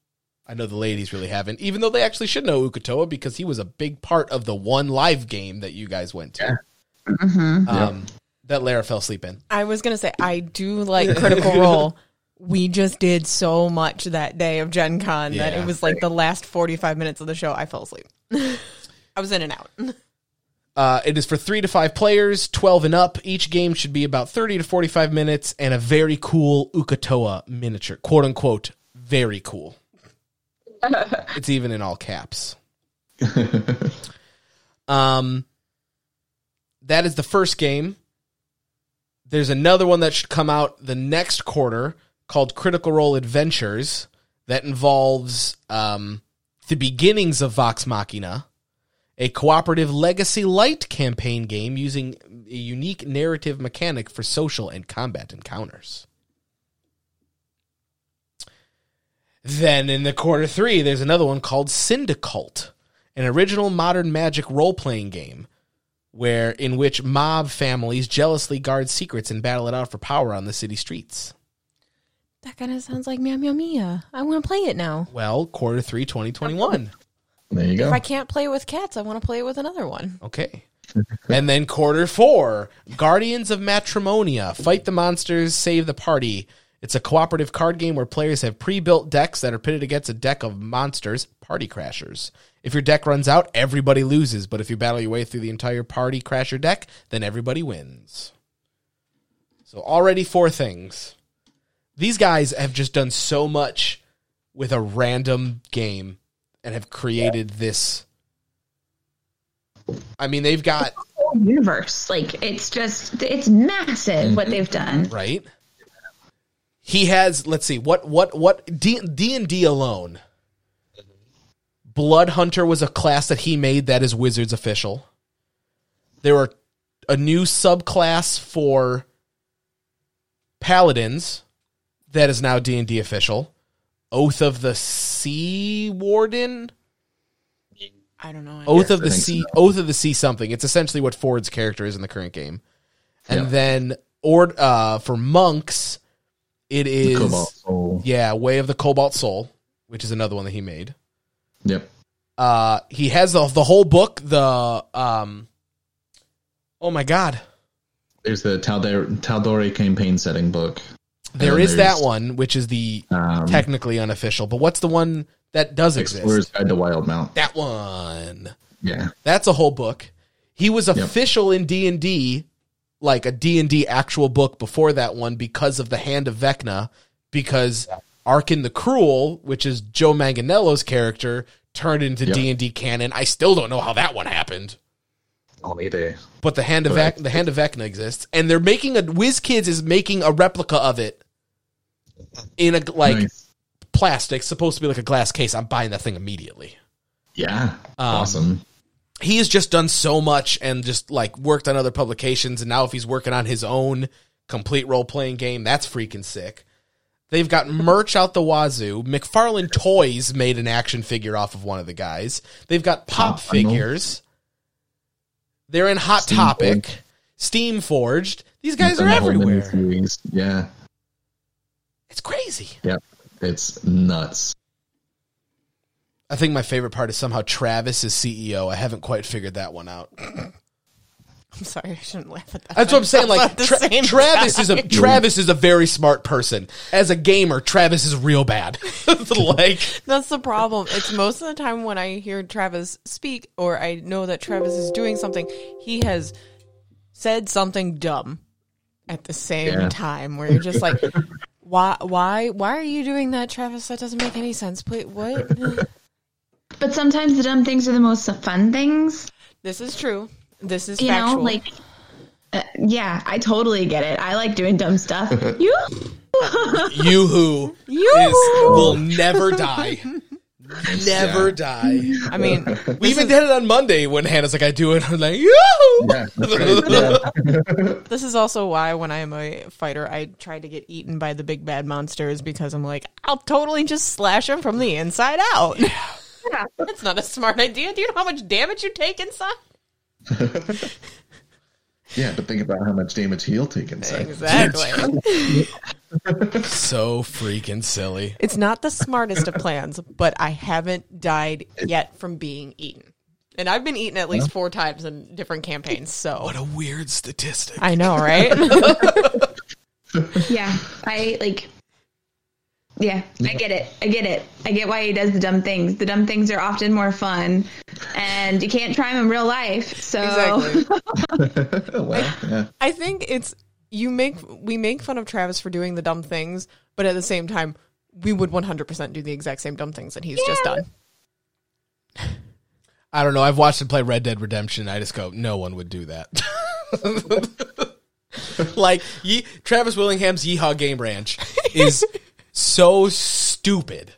A: I know the ladies really haven't, even though they actually should know Uk'otoa because he was a big part of the one live game that you guys went to.
D: Mm-hmm.
A: Um, That Lara fell asleep in.
B: I was gonna say I do like Critical Role. We just did so much that day of Gen Con that it was like the last forty five minutes of the show. I fell asleep. I was in and out.
A: Uh, it is for three to five players, 12 and up. Each game should be about 30 to 45 minutes and a very cool Uk'otoa miniature. Quote unquote, very cool. it's even in all caps. Um, that is the first game. There's another one that should come out the next quarter called Critical Role Adventures that involves um, the beginnings of Vox Machina, a cooperative legacy light campaign game using a unique narrative mechanic for social and combat encounters. Then in the quarter three, there's another one called Syndicult, an original modern magic role playing game where in which mob families jealously guard secrets and battle it out for power on the city streets.
B: That kind of sounds like Meow Meow Mia. I want to play it now.
A: Well, quarter three, 2021.
C: There you go.
B: If I can't play it with cats, I want to play it with another one.
A: Okay. and then quarter four, Guardians of Matrimonia, fight the monsters, save the party. It's a cooperative card game where players have pre-built decks that are pitted against a deck of monsters, party crashers. If your deck runs out, everybody loses, but if you battle your way through the entire party crasher deck, then everybody wins. So already four things. These guys have just done so much with a random game and have created this I mean, they've got
D: Whole universe. Like it's just it's massive what mm-hmm. they've done.
A: right. He has. Let's see. What what what D D and D alone. Blood Hunter was a class that he made that is Wizards official. There are a new subclass for Paladins that is now D and D official. Oath of the Sea Warden.
B: I don't know.
A: Oath of the Sea,
C: so.
A: Oath of the Sea something. It's essentially what Ford's character is in the current game. And
C: Yeah.
A: then or uh for monks, it is
C: Cobalt Soul.
A: yeah, Way of the Cobalt Soul, which is another one that he made.
C: Yep.
A: Uh he has the the whole book, the um Oh my god.
C: There's the Taldor, Tal'Dorei campaign setting book.
A: There is that one, which is the
C: Um,
A: technically unofficial. But what's the one that does
C: Explorer's
A: exist?
C: Guide to Wildemount.
A: That one.
C: Yeah.
A: That's a whole book. He was official in D and D, like a D and D actual book before that one because of the Hand of Vecna, because Arkhan the Cruel, which is Joe Manganiello's character, turned into D and D canon. I still don't know how that one happened,
C: Only day.
A: but the Hand of. Vec- the Hand of Vecna exists, and they're making a WizKids is making a replica of it in a like
C: Nice.
A: plastic, supposed to be like a glass case. I'm buying that thing immediately.
C: Yeah.
A: Um,
C: awesome.
A: he has just done so much and just like worked on other publications and now if he's working on his own complete role-playing game that's freaking sick they've got merch out the wazoo mcfarlane toys made an action figure off of one of the guys they've got pop
C: Oh,
A: figures they're in hot
C: Steam
A: topic
C: Forged.
A: steam forged these guys are everywhere.
C: Yeah.
A: It's crazy
C: Yep. It's nuts.
A: i think my favorite part is somehow travis is ceo i haven't quite figured that one out
B: I'm sorry, I shouldn't laugh at that.
A: That's what I'm saying. Like Tra- Travis
B: time.
A: is a Travis is a very smart person. As a gamer, Travis is real bad. like
B: That's the problem. It's most of the time when I hear Travis speak or I know that Travis is doing something, he has said something dumb at the same
C: Yeah.
B: time where you're just like why why why are you doing that, Travis? That doesn't make any sense. Please what?
D: But sometimes the dumb things are the most fun things.
B: this is true. This is
D: You
B: factual.
D: know, like uh, yeah, I totally get it. I like doing dumb stuff. you
A: you who
B: You
A: will never die. Never die.
B: I mean,
A: We even did it on Monday when Hannah's like, I do it. I'm like, yoo
C: Yeah. Right. Yeah.
B: This is also why when I'm a fighter, I try to get eaten by the big bad monsters because I'm like, I'll totally just slash them from the inside out. That's not a smart idea. Do you know how much damage you take inside?
C: yeah, but think about how much damage he'll take inside.
B: Exactly.
A: So freaking silly.
B: it's not the smartest of plans, but I haven't died yet from being eaten. And I've been eaten at least four times in different campaigns, so
A: What a weird statistic.
B: I know, right?
D: Yeah, I like. Yeah, I get it. I get it. I get why he does the dumb things. The dumb things are often more fun, and you can't try them in real life. So
B: exactly.
C: well, yeah.
B: I think it's you make we make fun of Travis for doing the dumb things, but at the same time, we would 100% do the exact same dumb things that he's just done.
A: I don't know. I've watched him play Red Dead Redemption. I just go, no one would do that. like ye- Travis Willingham's Yeehaw Game Ranch is so stupid.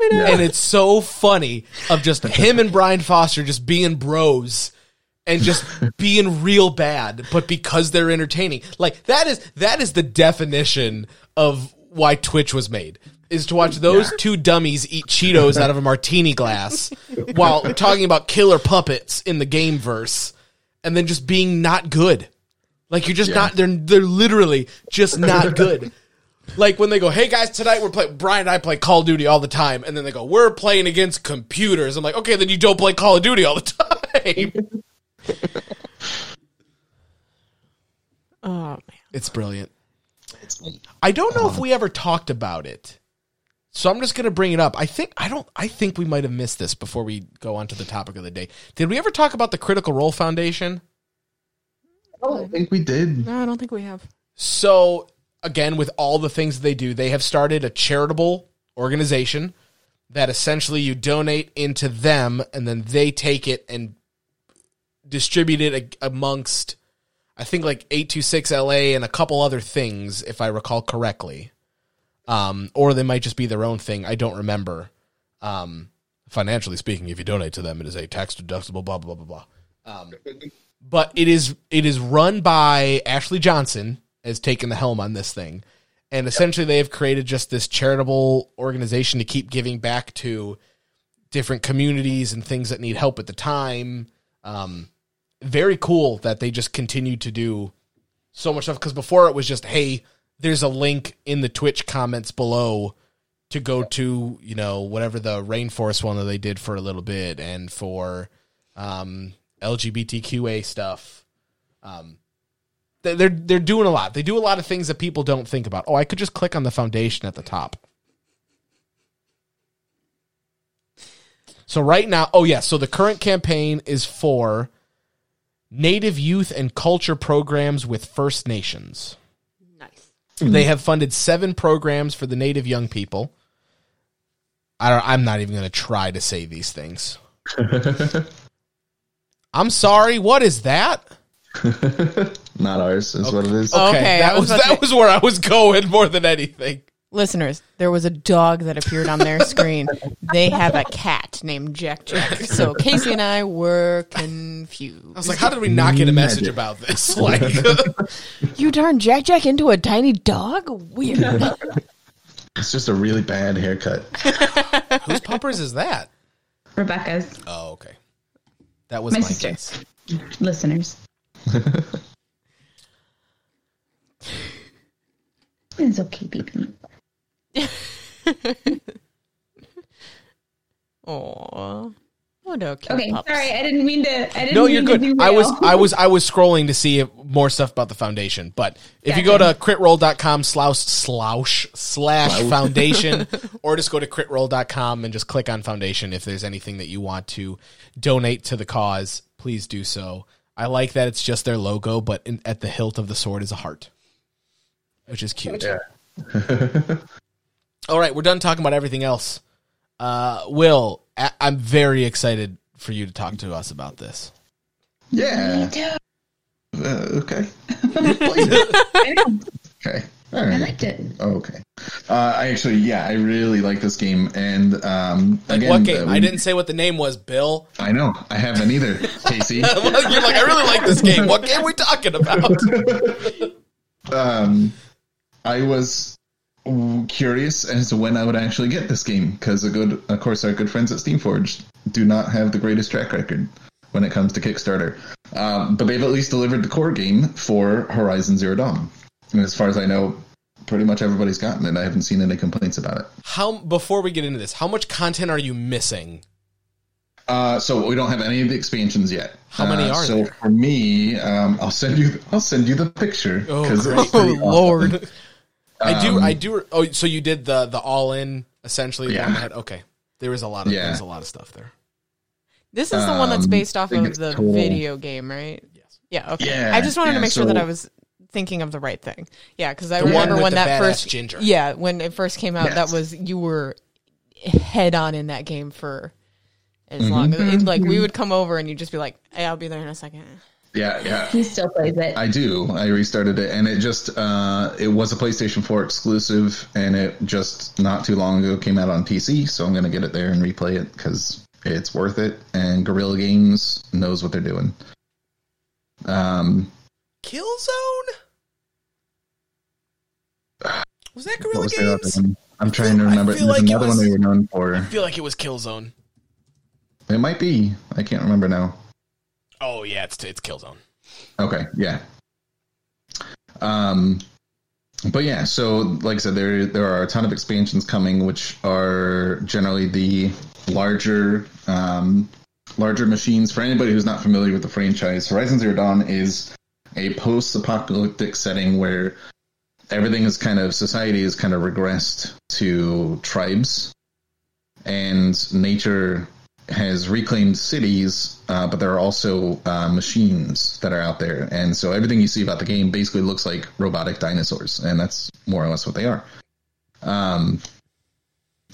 A: And it's so funny of just him and Brian Foster just being bros and just being real bad, but because they're entertaining. Like that is that is the definition of why Twitch was made. Is to watch those two dummies eat Cheetos out of a martini glass while talking about killer puppets in the game verse and then just being not good. Like you're just not they're they're literally just not good. Like when they go, "Hey guys, tonight we're playing." Brian and I play Call of Duty all the time, and then they go, "We're playing against computers." I'm like, "Okay, then you don't play Call of Duty all the time."
B: Oh man.
A: it's brilliant. I don't know if we ever talked about it, so I'm just gonna bring it up. I think I don't. I think we might have missed this before we go on to the topic of the day. Did we ever talk about the Critical Role Foundation?
C: I don't think we did.
B: No, I don't think we have.
A: So again, with all the things they do, they have started a charitable organization that essentially you donate into them, and then they take it and distribute it amongst, I think like eight two six LA and a couple other things, if I recall correctly. Um, or they might just be their own thing. I don't remember. Um, financially speaking, if you donate to them, it is a tax deductible. Blah blah blah blah blah. Um, but it is it is run by Ashley Johnson has taken the helm on this thing, and essentially they have created just this charitable organization to keep giving back to different communities and things that need help at the time. Um, very cool that they just continue to do so much stuff because before it was just hey, there's a link in the Twitch comments below to go to you know whatever the rainforest one that they did for a little bit and for um, LGBTQA stuff. Um, they're they're doing a lot. They do a lot of things that people don't think about. Oh, I could just click on the foundation at the top. So right now, oh yeah, so the current campaign is for Native youth and culture programs with First Nations.
B: Nice.
A: They have funded seven programs for the Native young people. I don't, I'm not even going to try to say these things. I'm sorry. What is that?
C: Not ours is what it is.
A: Okay,
B: Okay,
A: that
B: was
A: was
B: about to
A: that was where I was going more than anything.
B: Listeners, there was a dog that appeared on their screen. They have a cat named Jack Jack. So Casey and I were confused.
A: I was like, how did we not get a message about this? Like,
B: You turned Jack Jack into a tiny dog? Weird.
C: It's just a really bad haircut.
A: whose pumpers is that?
D: Rebecca's
A: Oh, okay. That was
D: My
A: my,
D: sister.
A: case.
D: listeners. it's okay, baby.
B: Aw. What a cute
D: Okay,
B: pups.
D: sorry, I didn't mean to. I didn't
A: No,
D: mean
A: you're good.
D: derail.
A: I was I was I was scrolling to see more stuff about the foundation. But if you go to critroll.com slash slouch slash foundation or just go to critroll.com and just click on foundation if there's anything that you want to donate to the cause, please do so. I like that it's just their logo, but in, at the hilt of the sword is a heart, which is cute. All right, we're done talking about everything else. Uh, Will, I- I'm very excited for you to talk to us about this.
C: Yeah.
D: Me too.
C: Uh, okay. Okay. All
D: I liked it.
C: Oh, okay. Uh, I actually, yeah, I really like this game, and um,
A: Like
C: again,
A: what game?
C: uh,
A: I didn't say what the name was, Bill.
C: I know. I haven't either, Casey.
A: You're like, I really like this game. What game are we talking about?
C: um, I was curious as to when I would actually get this game because a good, of course, our good friends at Steamforge do not have the greatest track record when it comes to Kickstarter. Um, but they've at least delivered the core game for Horizon Zero Dawn, and as far as I know, pretty much everybody's gotten it. I haven't seen any complaints about it.
A: How before we get into this, how much content are you missing?
C: Uh, so we don't have any of the expansions yet.
A: How many
C: Uh,
A: are
C: so
A: there?
C: for me, um, I'll send you. I'll send you the picture
A: Oh,
C: it's
A: great.
C: pretty
B: Oh,
C: awesome.
B: Lord.
A: I do.
C: Um,
A: I do. Oh, so you did the the all in essentially. the
C: Yeah.
A: one had- okay. There is a lot of
C: Yeah.
A: there's a lot of stuff there.
B: This is the one that's
C: Um,
B: based off of the
C: total-
B: video game, right?
A: Yes.
B: Yeah, okay.
C: Yeah,
B: I just wanted to
C: yeah,
B: make sure that I was thinking of the right thing. Yeah, because I
A: The one
B: remember
A: with
B: when
A: the
B: that first
A: ginger.
B: Yeah, when it first came out, that was you were head on in that game for as
C: Mm-hmm.
B: long as like we would come over and you'd just be like, "Hey, I'll be there in a second.
C: Yeah, yeah.
D: He still plays it.
C: I do. I restarted it, and it just uh, it was a PlayStation 4 exclusive, and it just not too long ago came out on PC. So I'm gonna get it there and replay it because it's worth it. And Guerrilla Games knows what they're doing. Um,
A: Killzone. Was that Guerrilla
C: was
A: Games?
C: I'm trying to remember. There's
A: like
C: another
A: was-
C: one they were known for.
A: I feel like it was Killzone.
C: It might be. I can't remember now.
A: Oh yeah, it's it's Killzone.
C: Okay, yeah. Um, but yeah, so like I said, there there are a ton of expansions coming, which are generally the larger um, larger machines. For anybody who's not familiar with the franchise, Horizon Zero Dawn is a post-apocalyptic setting where everything is kind of society is kind of regressed to tribes, and nature has reclaimed cities, uh, but there are also uh, machines that are out there, and so everything you see about the game basically looks like robotic dinosaurs, and that's more or less what they are. Um,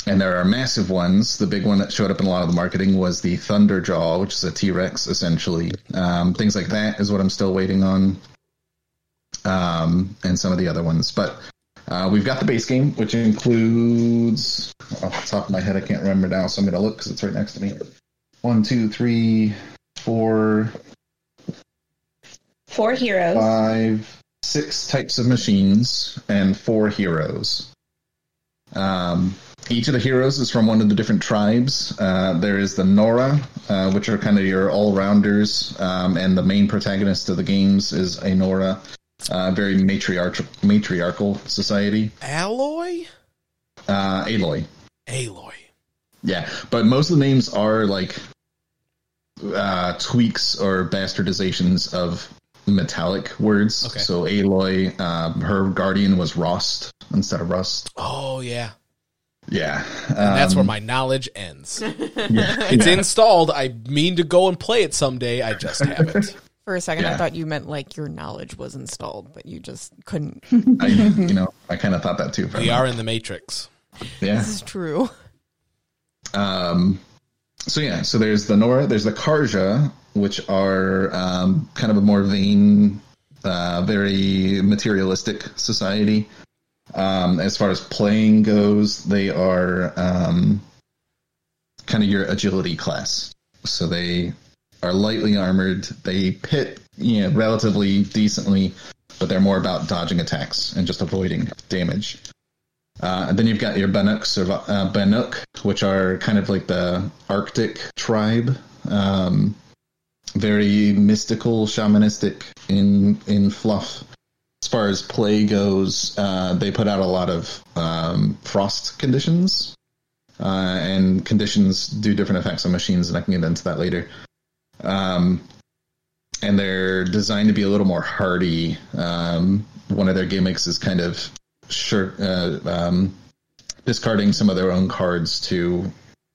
C: and there are massive ones. The big one that showed up in a lot of the marketing was the Thunderjaw, which is a T Rex essentially. Um, things like that is what I'm still waiting on, um, and some of the other ones. But uh, we've got the base game, which includes off the top of my head, I can't remember now, so I'm going to look because it's right next to me. One, two, three, four,
D: Four heroes.
C: five, six types of machines, and four heroes. Um, each of the heroes is from one of the different tribes. Uh, there is the Nora, uh, which are kind of your all rounders, um, and the main protagonist of the games is a Nora. Uh, very matriarchal, matriarchal society.
A: Alloy?
C: Uh, Aloy.
A: Aloy.
C: Yeah, but most of the names are like uh, tweaks or bastardizations of metallic words.
A: Okay.
C: So Aloy, um, her guardian was Rost instead of Rust.
A: Oh, yeah.
C: Yeah,
A: And that's
C: um,
A: where my knowledge ends.
C: yeah,
A: It's
C: yeah.
A: installed. I mean to go and play it someday. I just haven't.
B: For a second, I thought you meant like your knowledge was installed, but you just couldn't.
C: I, you know, I kind of thought that too. For
A: we are in the Matrix.
C: Yeah.
B: This is true.
C: Um, so yeah, so there's the Nora, there's the Carja, which are um, kind of a more vain, uh, very materialistic society. Um, as far as playing goes, they are um, kind of your agility class. So they are lightly armored. They pit, you know, relatively decently, but they're more about dodging attacks and just avoiding damage. Uh, and then you've got your Banuk, uh, Banuk, which are kind of like the Arctic tribe. Um, very mystical, shamanistic in in fluff. As far as play goes, uh, they put out a lot of um, frost conditions, uh, and conditions do different effects on machines, and I can get into that later. Um, and they're designed to be a little more hardy. Um, one of their gimmicks is kind of sure uh, um, discarding some of their own cards to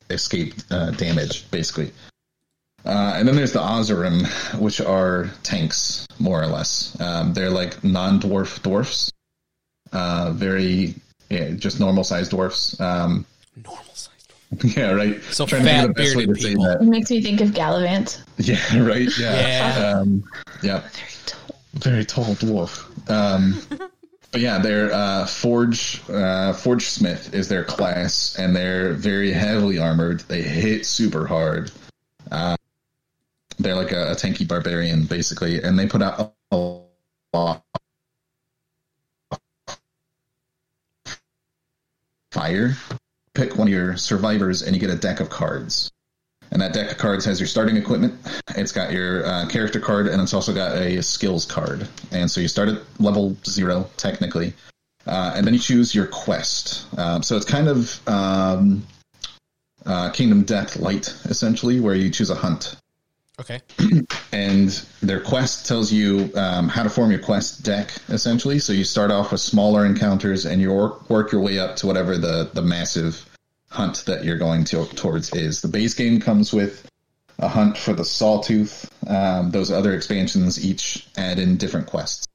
C: escape uh, damage, basically. Uh, and then there's the Oseram, which are tanks, more or less. Um, they're like non-dwarf dwarfs, uh, very yeah, just normal-sized dwarfs. Um,
A: Normal size.
C: yeah, right.
A: So
C: Trying to think the best way
A: bearded
C: to say
A: people.
C: that.
D: It makes me think of Gallivant.
C: Yeah, right. Yeah.
A: Yeah.
C: Um, yeah. Very tall dwarf. Um, but yeah, they're uh, forge uh, forge smith is their class, and they're very heavily armored. They hit super hard. Uh, they're like a, a tanky barbarian, basically, and they put out a lot. Fire. Pick one of your survivors, and you get a deck of cards. And that deck of cards has your starting equipment. It's got your uh, character card, and it's also got a skills card. And so you start at level zero, technically, uh, and then you choose your quest. Um, so it's kind of um, uh, Kingdom Death Light, essentially, where you choose a hunt.
A: Okay.
C: And their quest tells you um, how to form your quest deck, essentially. So you start off with smaller encounters, and you work, your way up to whatever the, the massive hunt that you're going to, towards is. The base game comes with a hunt for the Sawtooth. Um, those other expansions each add in different quests.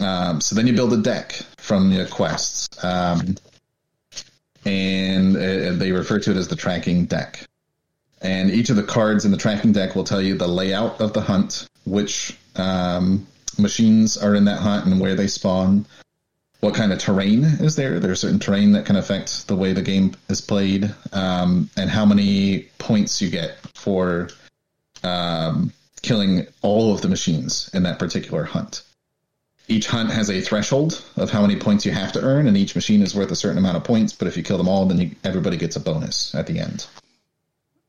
C: Um, so then you build a deck from your quests, um, and uh, they refer to it as the tracking deck. And each of the cards in the tracking deck will tell you the layout of the hunt, which um, machines are in that hunt, and where they spawn. What kind of terrain is there? There's certain terrain that can affect the way the game is played, um, and how many points you get for um, killing all of the machines in that particular hunt. Each hunt has a threshold of how many points you have to earn, and each machine is worth a certain amount of points. But if you kill them all, then you, everybody gets a bonus at the end.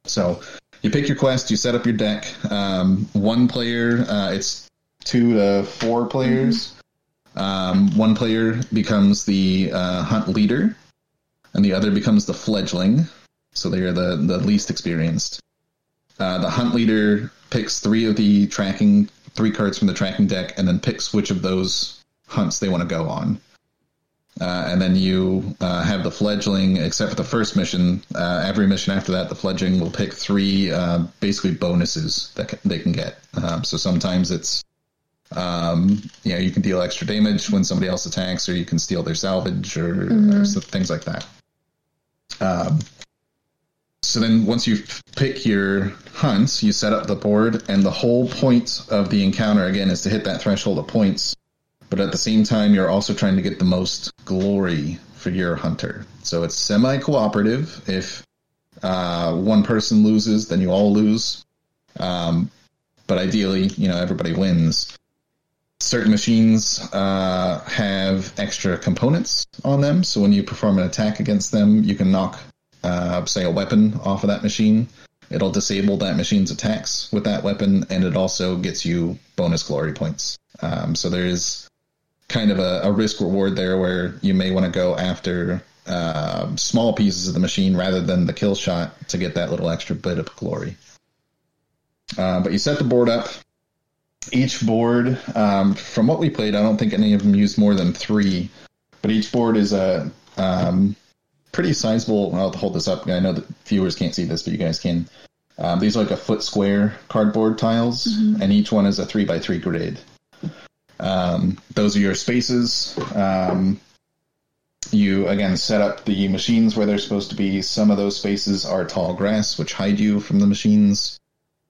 C: So you pick your quest, you set up your deck. Um, one player, uh, it's two to four players. Um, one player becomes the uh, hunt leader, and the other becomes the fledgling. So they are the, the least experienced. Uh, the hunt leader picks three of the tracking, three cards from the tracking deck, and then picks which of those hunts they want to go on. Uh, and then you uh, have the fledgling, except for the first mission. Uh, every mission after that, the fledgling will pick three uh, basically bonuses that can, they can get. Um, so sometimes it's, um, you know, you can deal extra damage when somebody else attacks, or you can steal their salvage, or, or so- things like that. Um, so then once you pick your hunts, you set up the board, and the whole point of the encounter again is to hit that threshold of points. But at the same time, you're also trying to get the most glory for your hunter. So it's semi cooperative. If uh, one person loses, then you all lose. Um, but ideally, you know, everybody wins. Certain machines uh, have extra components on them, so when you perform an attack against them, you can knock, uh, say, a weapon off of that machine. It'll disable that machine's attacks with that weapon, and it also gets you bonus glory points. Um, so there is kind of a, a risk reward there where you may want to go after uh, small pieces of the machine rather than the kill shot to get that little extra bit of glory. Uh, but you set the board up. Each board, um, from what we played, I don't think any of them used more than three. But each board is a um, pretty sizable. I'll hold this up. I know that viewers can't see this, but you guys can. Um, these are like a foot square cardboard tiles, and each one is a three by three grid. Um, those are your spaces. Um, you again set up the machines where they're supposed to be. Some of those spaces are tall grass, which hide you from the machines.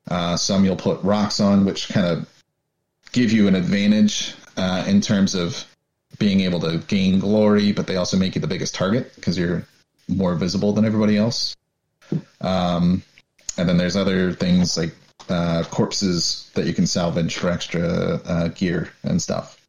C: Uh, some you'll put rocks on, which kind of give you an advantage uh, in terms of being able to gain glory, but they also make you the biggest target because you're more visible than everybody else. Um, and then there's other things like uh, corpses that you can salvage for extra uh, gear and stuff.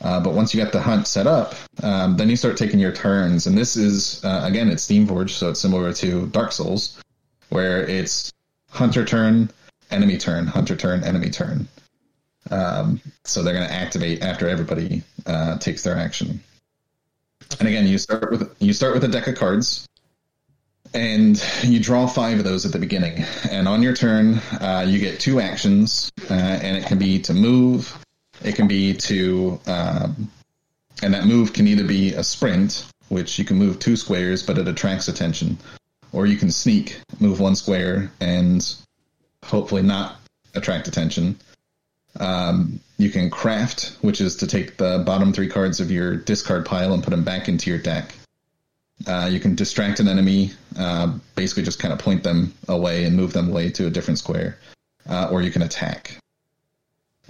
C: Uh, but once you get the hunt set up, um, then you start taking your turns. And this is, uh, again, it's Steamforged, so it's similar to Dark Souls, where it's hunter turn, enemy turn, hunter turn, enemy turn. Um, so they're going to activate after everybody uh, takes their action. And again, you start with you start with a deck of cards, and you draw five of those at the beginning. And on your turn, uh, you get two actions, uh, and it can be to move, it can be to, um, and that move can either be a sprint, which you can move two squares, but it attracts attention, or you can sneak, move one square, and hopefully not attract attention. Um, you can craft, which is to take the bottom three cards of your discard pile and put them back into your deck. Uh, you can distract an enemy, uh, basically just kind of point them away and move them away to a different square, uh, or you can attack.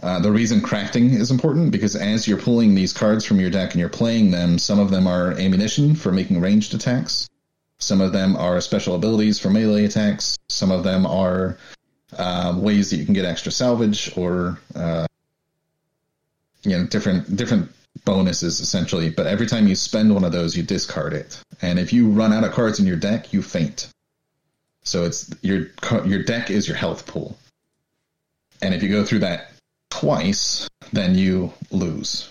C: Uh, the reason crafting is important because as you're pulling these cards from your deck and you're playing them, some of them are ammunition for making ranged attacks. Some of them are special abilities for melee attacks. Some of them are uh, ways that you can get extra salvage or uh, you know different different bonuses essentially. But every time you spend one of those, you discard it, and if you run out of cards in your deck, you faint. So it's your your deck is your health pool, and if you go through that twice, then you lose.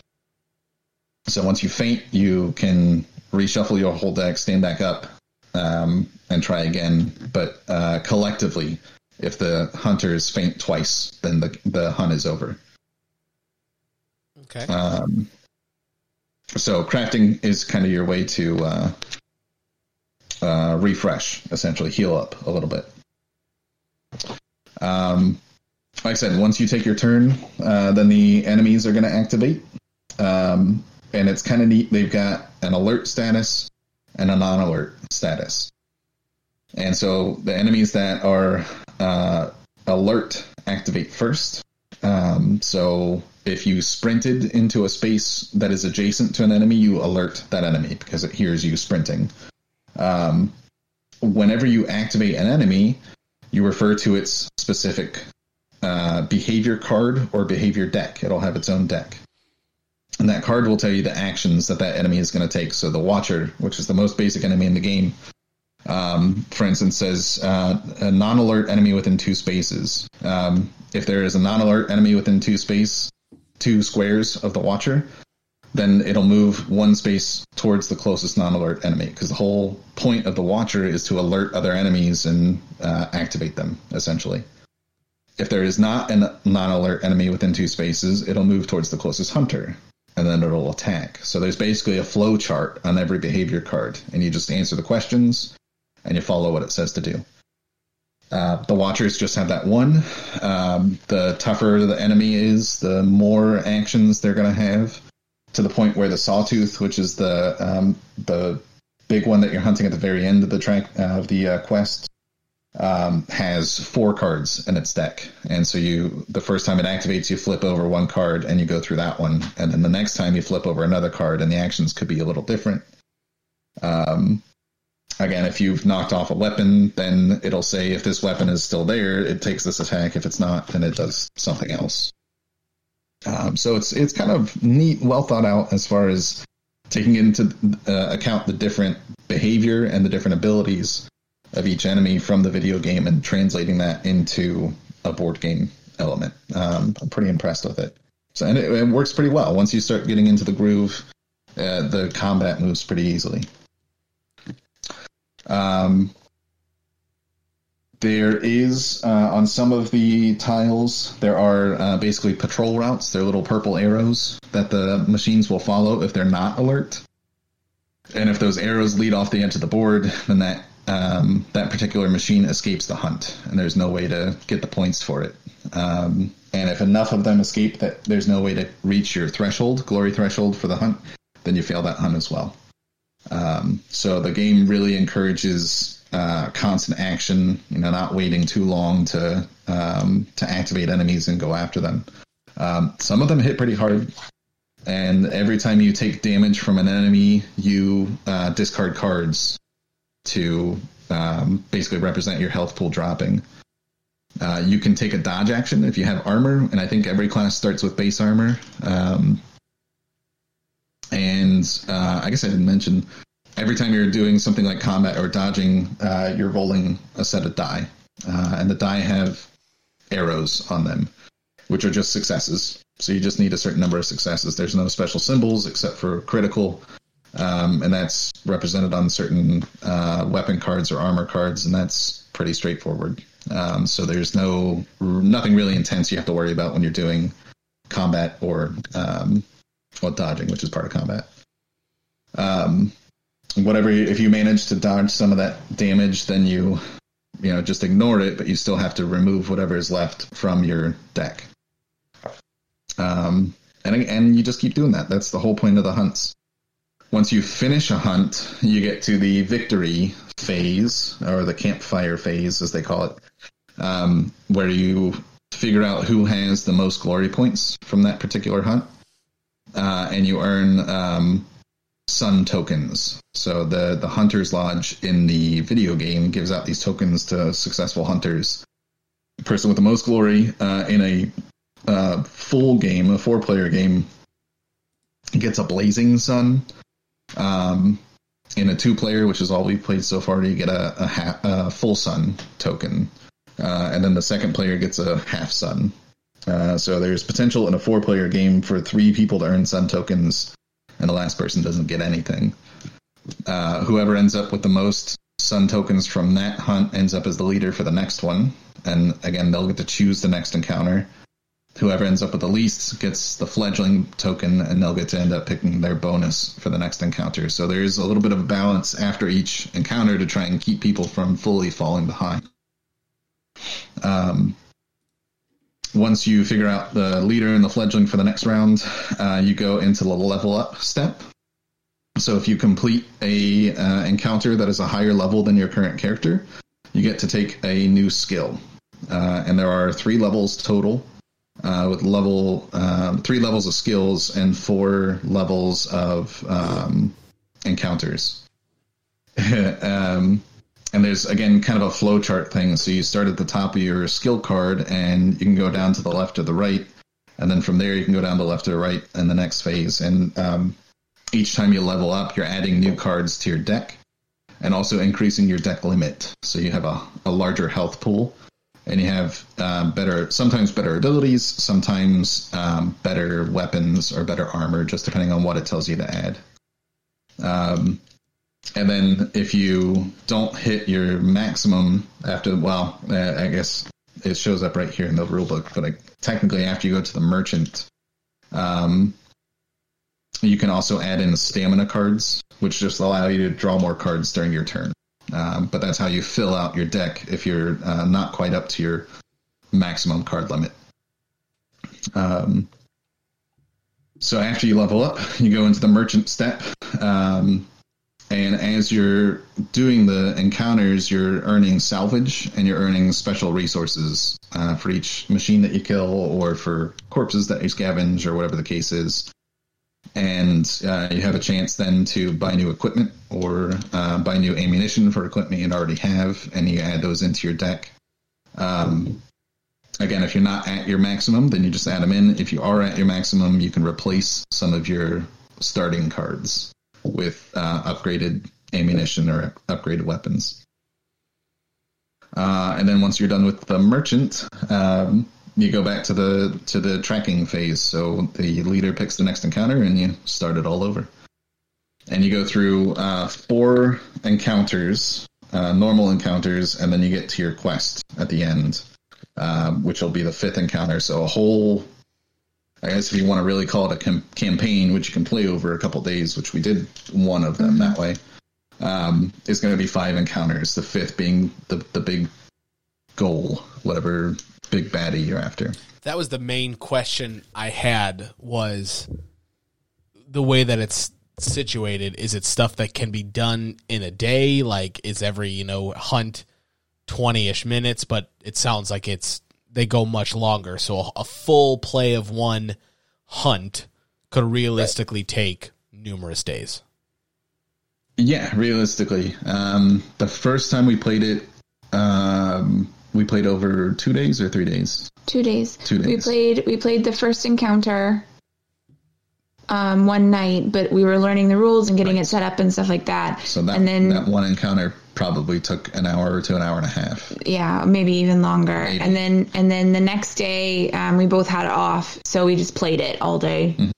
C: So once you faint, you can reshuffle your whole deck, stand back up, um, and try again. But uh, collectively, if the hunters faint twice, then the the hunt is over.
A: Okay.
C: Um, so crafting is kind of your way to uh, uh, refresh, essentially heal up a little bit. Um, like I said, once you take your turn, uh, then the enemies are going to activate, um, and it's kind of neat. They've got an alert status and a non-alert status, and so the enemies that are uh, alert activate first. Um, so if you sprinted into a space that is adjacent to an enemy, you alert that enemy because it hears you sprinting. Um, whenever you activate an enemy, you refer to its specific uh, behavior card or behavior deck. It'll have its own deck. And that card will tell you the actions that that enemy is going to take. So the Watcher, which is the most basic enemy in the game, um, for instance, says uh, a non-alert enemy within two spaces. Um, if there is a non-alert enemy within two space, two squares of the Watcher, then it'll move one space towards the closest non-alert enemy because the whole point of the watcher is to alert other enemies and uh, activate them essentially. If there is not a non-alert enemy within two spaces it'll move towards the closest hunter and then it'll attack. So there's basically a flow chart on every behavior card and you just answer the questions and you follow what it says to do uh, the watchers just have that one. Um, the tougher the enemy is, the more actions they're going to have to the point where the sawtooth, which is the um, the big one that you're hunting at the very end of the track uh, of the uh, quest, um, has four cards in its deck, and so you the first time it activates, you flip over one card and you go through that one, and then the next time you flip over another card, and the actions could be a little different. Um, again, if you've knocked off a weapon, then it'll say if this weapon is still there, it takes this attack. If it's not, then it does something else. Um, so it's it's kind of neat, well thought out as far as taking into uh, account the different behavior and the different abilities of each enemy from the video game and translating that into a board game element. Um, I'm pretty impressed with it. So and it, it, works pretty well once you start getting into the groove. Uh, the combat moves pretty easily. Um, there is uh, on some of the tiles there are uh, basically patrol routes. They're little purple arrows that the machines will follow if they're not alert. And if those arrows lead off the edge of the board, then that um, that particular machine escapes the hunt, and there's no way to get the points for it. Um, and if enough of them escape that there's no way to reach your threshold, glory threshold for the hunt, then you fail that hunt as well. Um, so the game really encourages uh, constant action, you know, not waiting too long to um, to activate enemies and go after them. Um, some of them hit pretty hard, and every time you take damage from an enemy, you uh, discard cards to um, basically represent your health pool dropping. Uh, you can take a dodge action if you have armor, and I think every class starts with base armor. Um, and uh, I guess I didn't mention every time you're doing something like combat or dodging, uh, you're rolling a set of die, uh, and the die have arrows on them, which are just successes. So you just need a certain number of successes. There's no special symbols except for critical, um, and that's represented on certain uh, weapon cards or armor cards, and that's pretty straightforward. Um, so there's no nothing really intense you have to worry about when you're doing combat or um, well dodging, which is part of combat. Um, whatever if you manage to dodge some of that damage then you you know just ignore it but you still have to remove whatever is left from your deck. Um and and you just keep doing that. That's the whole point of the hunts. Once you finish a hunt you get to the victory phase or the campfire phase as they call it um, where you figure out who has the most glory points from that particular hunt uh, and you earn um, sun tokens. So the the hunters lodge in the video game gives out these tokens to successful hunters. The person with the most glory uh, in a uh, full game, a four player game, gets a blazing sun. Um, in a two player, which is all we've played so far, you get a, a, a full sun token, uh, and then the second player gets a half sun. Uh, so there's potential in a four player game for three people to earn sun tokens and the last person doesn't get anything. Uh, whoever ends up with the most sun tokens from that hunt ends up as the leader for the next one. And again, they'll get to choose the next encounter. Whoever ends up with the least gets the fledgling token, and they'll get to end up picking their bonus for the next encounter. So there's a little bit of a balance after each encounter to try and keep people from fully falling behind. Um, once you figure out the leader and the fledgling for the next round, uh, you go into the level up step. So if you complete a uh, encounter that is a higher level than your current character, you get to take a new skill, uh, and there are three levels total, uh, with level um, three levels of skills and four levels of um, encounters. um, and there's again kind of a flowchart thing. So you start at the top of your skill card, and you can go down to the left or the right, and then from there you can go down the left or right in the next phase. And um, each time you level up, you're adding new cards to your deck, and also increasing your deck limit. So you have a, a larger health pool and you have um, better, sometimes better abilities, sometimes um, better weapons or better armor, just depending on what it tells you to add. Um, and then if you don't hit your maximum after, well, uh, I guess it shows up right here in the rulebook, but like, technically after you go to the merchant, um, you can also add in stamina cards, which just allow you to draw more cards during your turn. Um, but that's how you fill out your deck if you're uh, not quite up to your maximum card limit. Um, so after you level up, you go into the merchant step. Um, and as you're doing the encounters, you're earning salvage and you're earning special resources uh, for each machine that you kill or for corpses that you scavenge or whatever the case is. And uh, you have a chance then to buy new equipment or uh, buy new ammunition for equipment you already have, and you add those into your deck. Um, again, if you're not at your maximum, then you just add them in. If you are at your maximum, you can replace some of your starting cards with uh, upgraded ammunition or upgraded weapons. Uh, and then once you're done with the merchant, um, you go back to the to the tracking phase. So the leader picks the next encounter, and you start it all over. And you go through uh, four encounters, uh, normal encounters, and then you get to your quest at the end, um, which will be the fifth encounter. So a whole I guess if you want to really call it a com- campaign, which you can play over a couple days, which we did one of them that way, um, is going to be five encounters. The fifth being the the big goal, whatever big baddie you're after.
A: That was the main question I had was the way that it's situated. Is it stuff that can be done in a day? Like is every, you know, hunt 20ish minutes, but it sounds like it's they go much longer. So a, a full play of one hunt could realistically take numerous days.
C: Yeah, realistically, um, the first time we played it, um, we played over two days or three days.
D: Two days.
C: Two days.
D: We played. We played the first encounter. Um, one night, but we were learning the rules and getting it set up and stuff like that.
C: So that
D: and then
C: that one encounter probably took an hour to an hour and a half.
D: yeah, maybe even longer.
C: Maybe.
D: And then and then the next day, um, we both had it off, so we just played it all day,
C: Mm-hmm.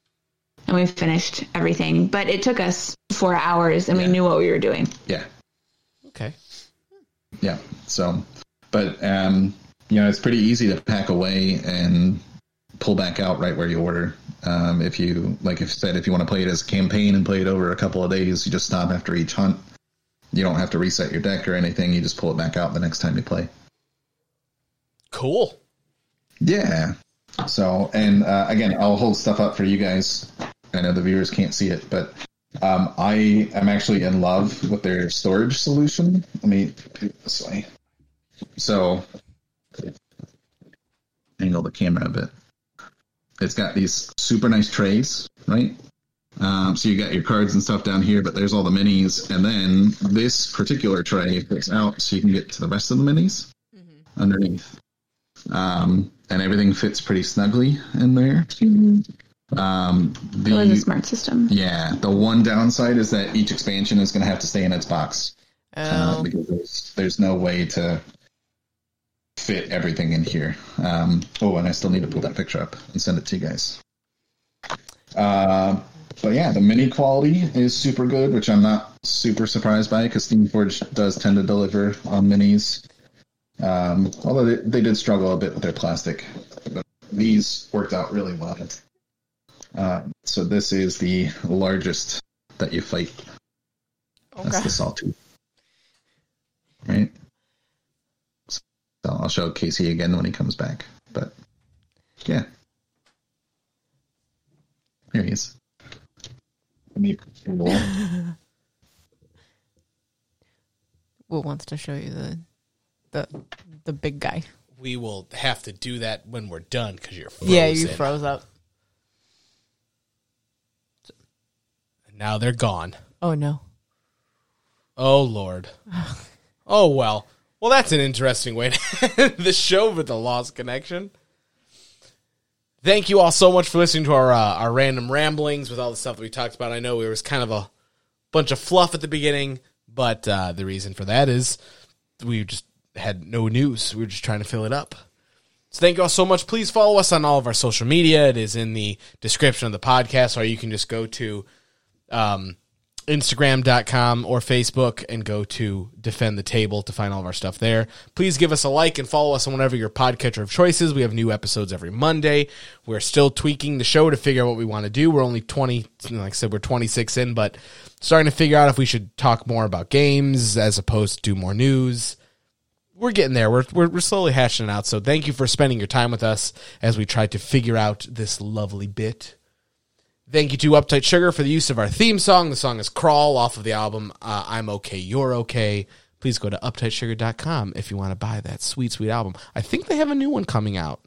D: and we finished everything. But it took us four hours, and
C: Yeah.
D: we knew what we were doing.
C: Yeah,
A: Okay.
C: yeah. So, but um, you know, it's pretty easy to pack away and pull back out right where you order. Um, if you like, if said if you want to play it as a campaign and play it over a couple of days, you just stop after each hunt. You don't have to reset your deck or anything. You just pull it back out the next time you play.
A: Cool.
C: Yeah. So, and uh, again, I'll hold stuff up for you guys. I know the viewers can't see it, but um, I am actually in love with their storage solution. Let me put it this way. So, angle the camera a bit. It's got these super nice trays, right? Um, so you got your cards and stuff down here, but there's all the minis, and then this particular tray fits out so you can get to the rest of the minis underneath um, and everything fits pretty snugly in there. Um,
D: It was a
C: the
D: smart system.
C: yeah, the one downside is that each expansion is going to have to stay in its box uh,
B: Oh,
C: because there's, there's no way to fit everything in here. Um, oh, and I still need to pull that picture up and send it to you guys. Uh, but yeah, the mini quality is super good, which I'm not super surprised by because Steamforge does tend to deliver on minis. Um, although they, they did struggle a bit with their plastic, but these worked out really well. Uh, so this is the largest that you fight. That's
B: okay.
C: the sawtooth. Right? So I'll show Casey again when he comes back. But yeah. Here he is. Let me roll.
B: Will wants to show you the the the big guy.
A: We will have to do that when we're done because you're frozen.
B: Yeah, you froze up.
A: And now they're gone.
B: Oh no.
A: Oh Lord. oh well. Well, that's an interesting way to end the show with the lost connection. Thank you all so much for listening to our uh, our random ramblings with all the stuff that we talked about. I know it was kind of a bunch of fluff at the beginning, but uh, the reason for that is we just had no news. We were just trying to fill it up. So thank you all so much. Please follow us on all of our social media. It is in the description of the podcast, or you can just go to um, Instagram.com or Facebook and go to Defend the Table to find all of our stuff there. Please give us a like and follow us on whatever your podcatcher of choice is. We have new episodes every Monday. We're still tweaking the show to figure out what we want to do. We're only 20, like I said, we're 26 in, but starting to figure out if we should talk more about games as opposed to do more news we're getting there. We're, we're we're slowly hashing it out. So thank you for spending your time with us as we try to figure out this lovely bit. Thank you to Uptight Sugar for the use of our theme song. The song is Crawl off of the album uh, I'm Okay, You're Okay. Please go to uptightsugar.com if you want to buy that sweet, sweet album. I think they have a new one coming out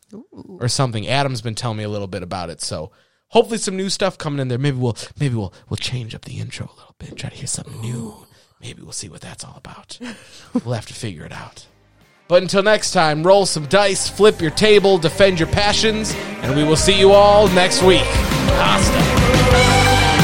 A: or something. Adam's been telling me a little bit about it. So hopefully some new stuff coming in there. Maybe we'll maybe we'll we'll change up the intro a little bit, try to hear something new. Maybe we'll see what that's all about. we'll have to figure it out. But until next time, roll some dice, flip your table, defend your passions, and we will see you all next week. Hasta.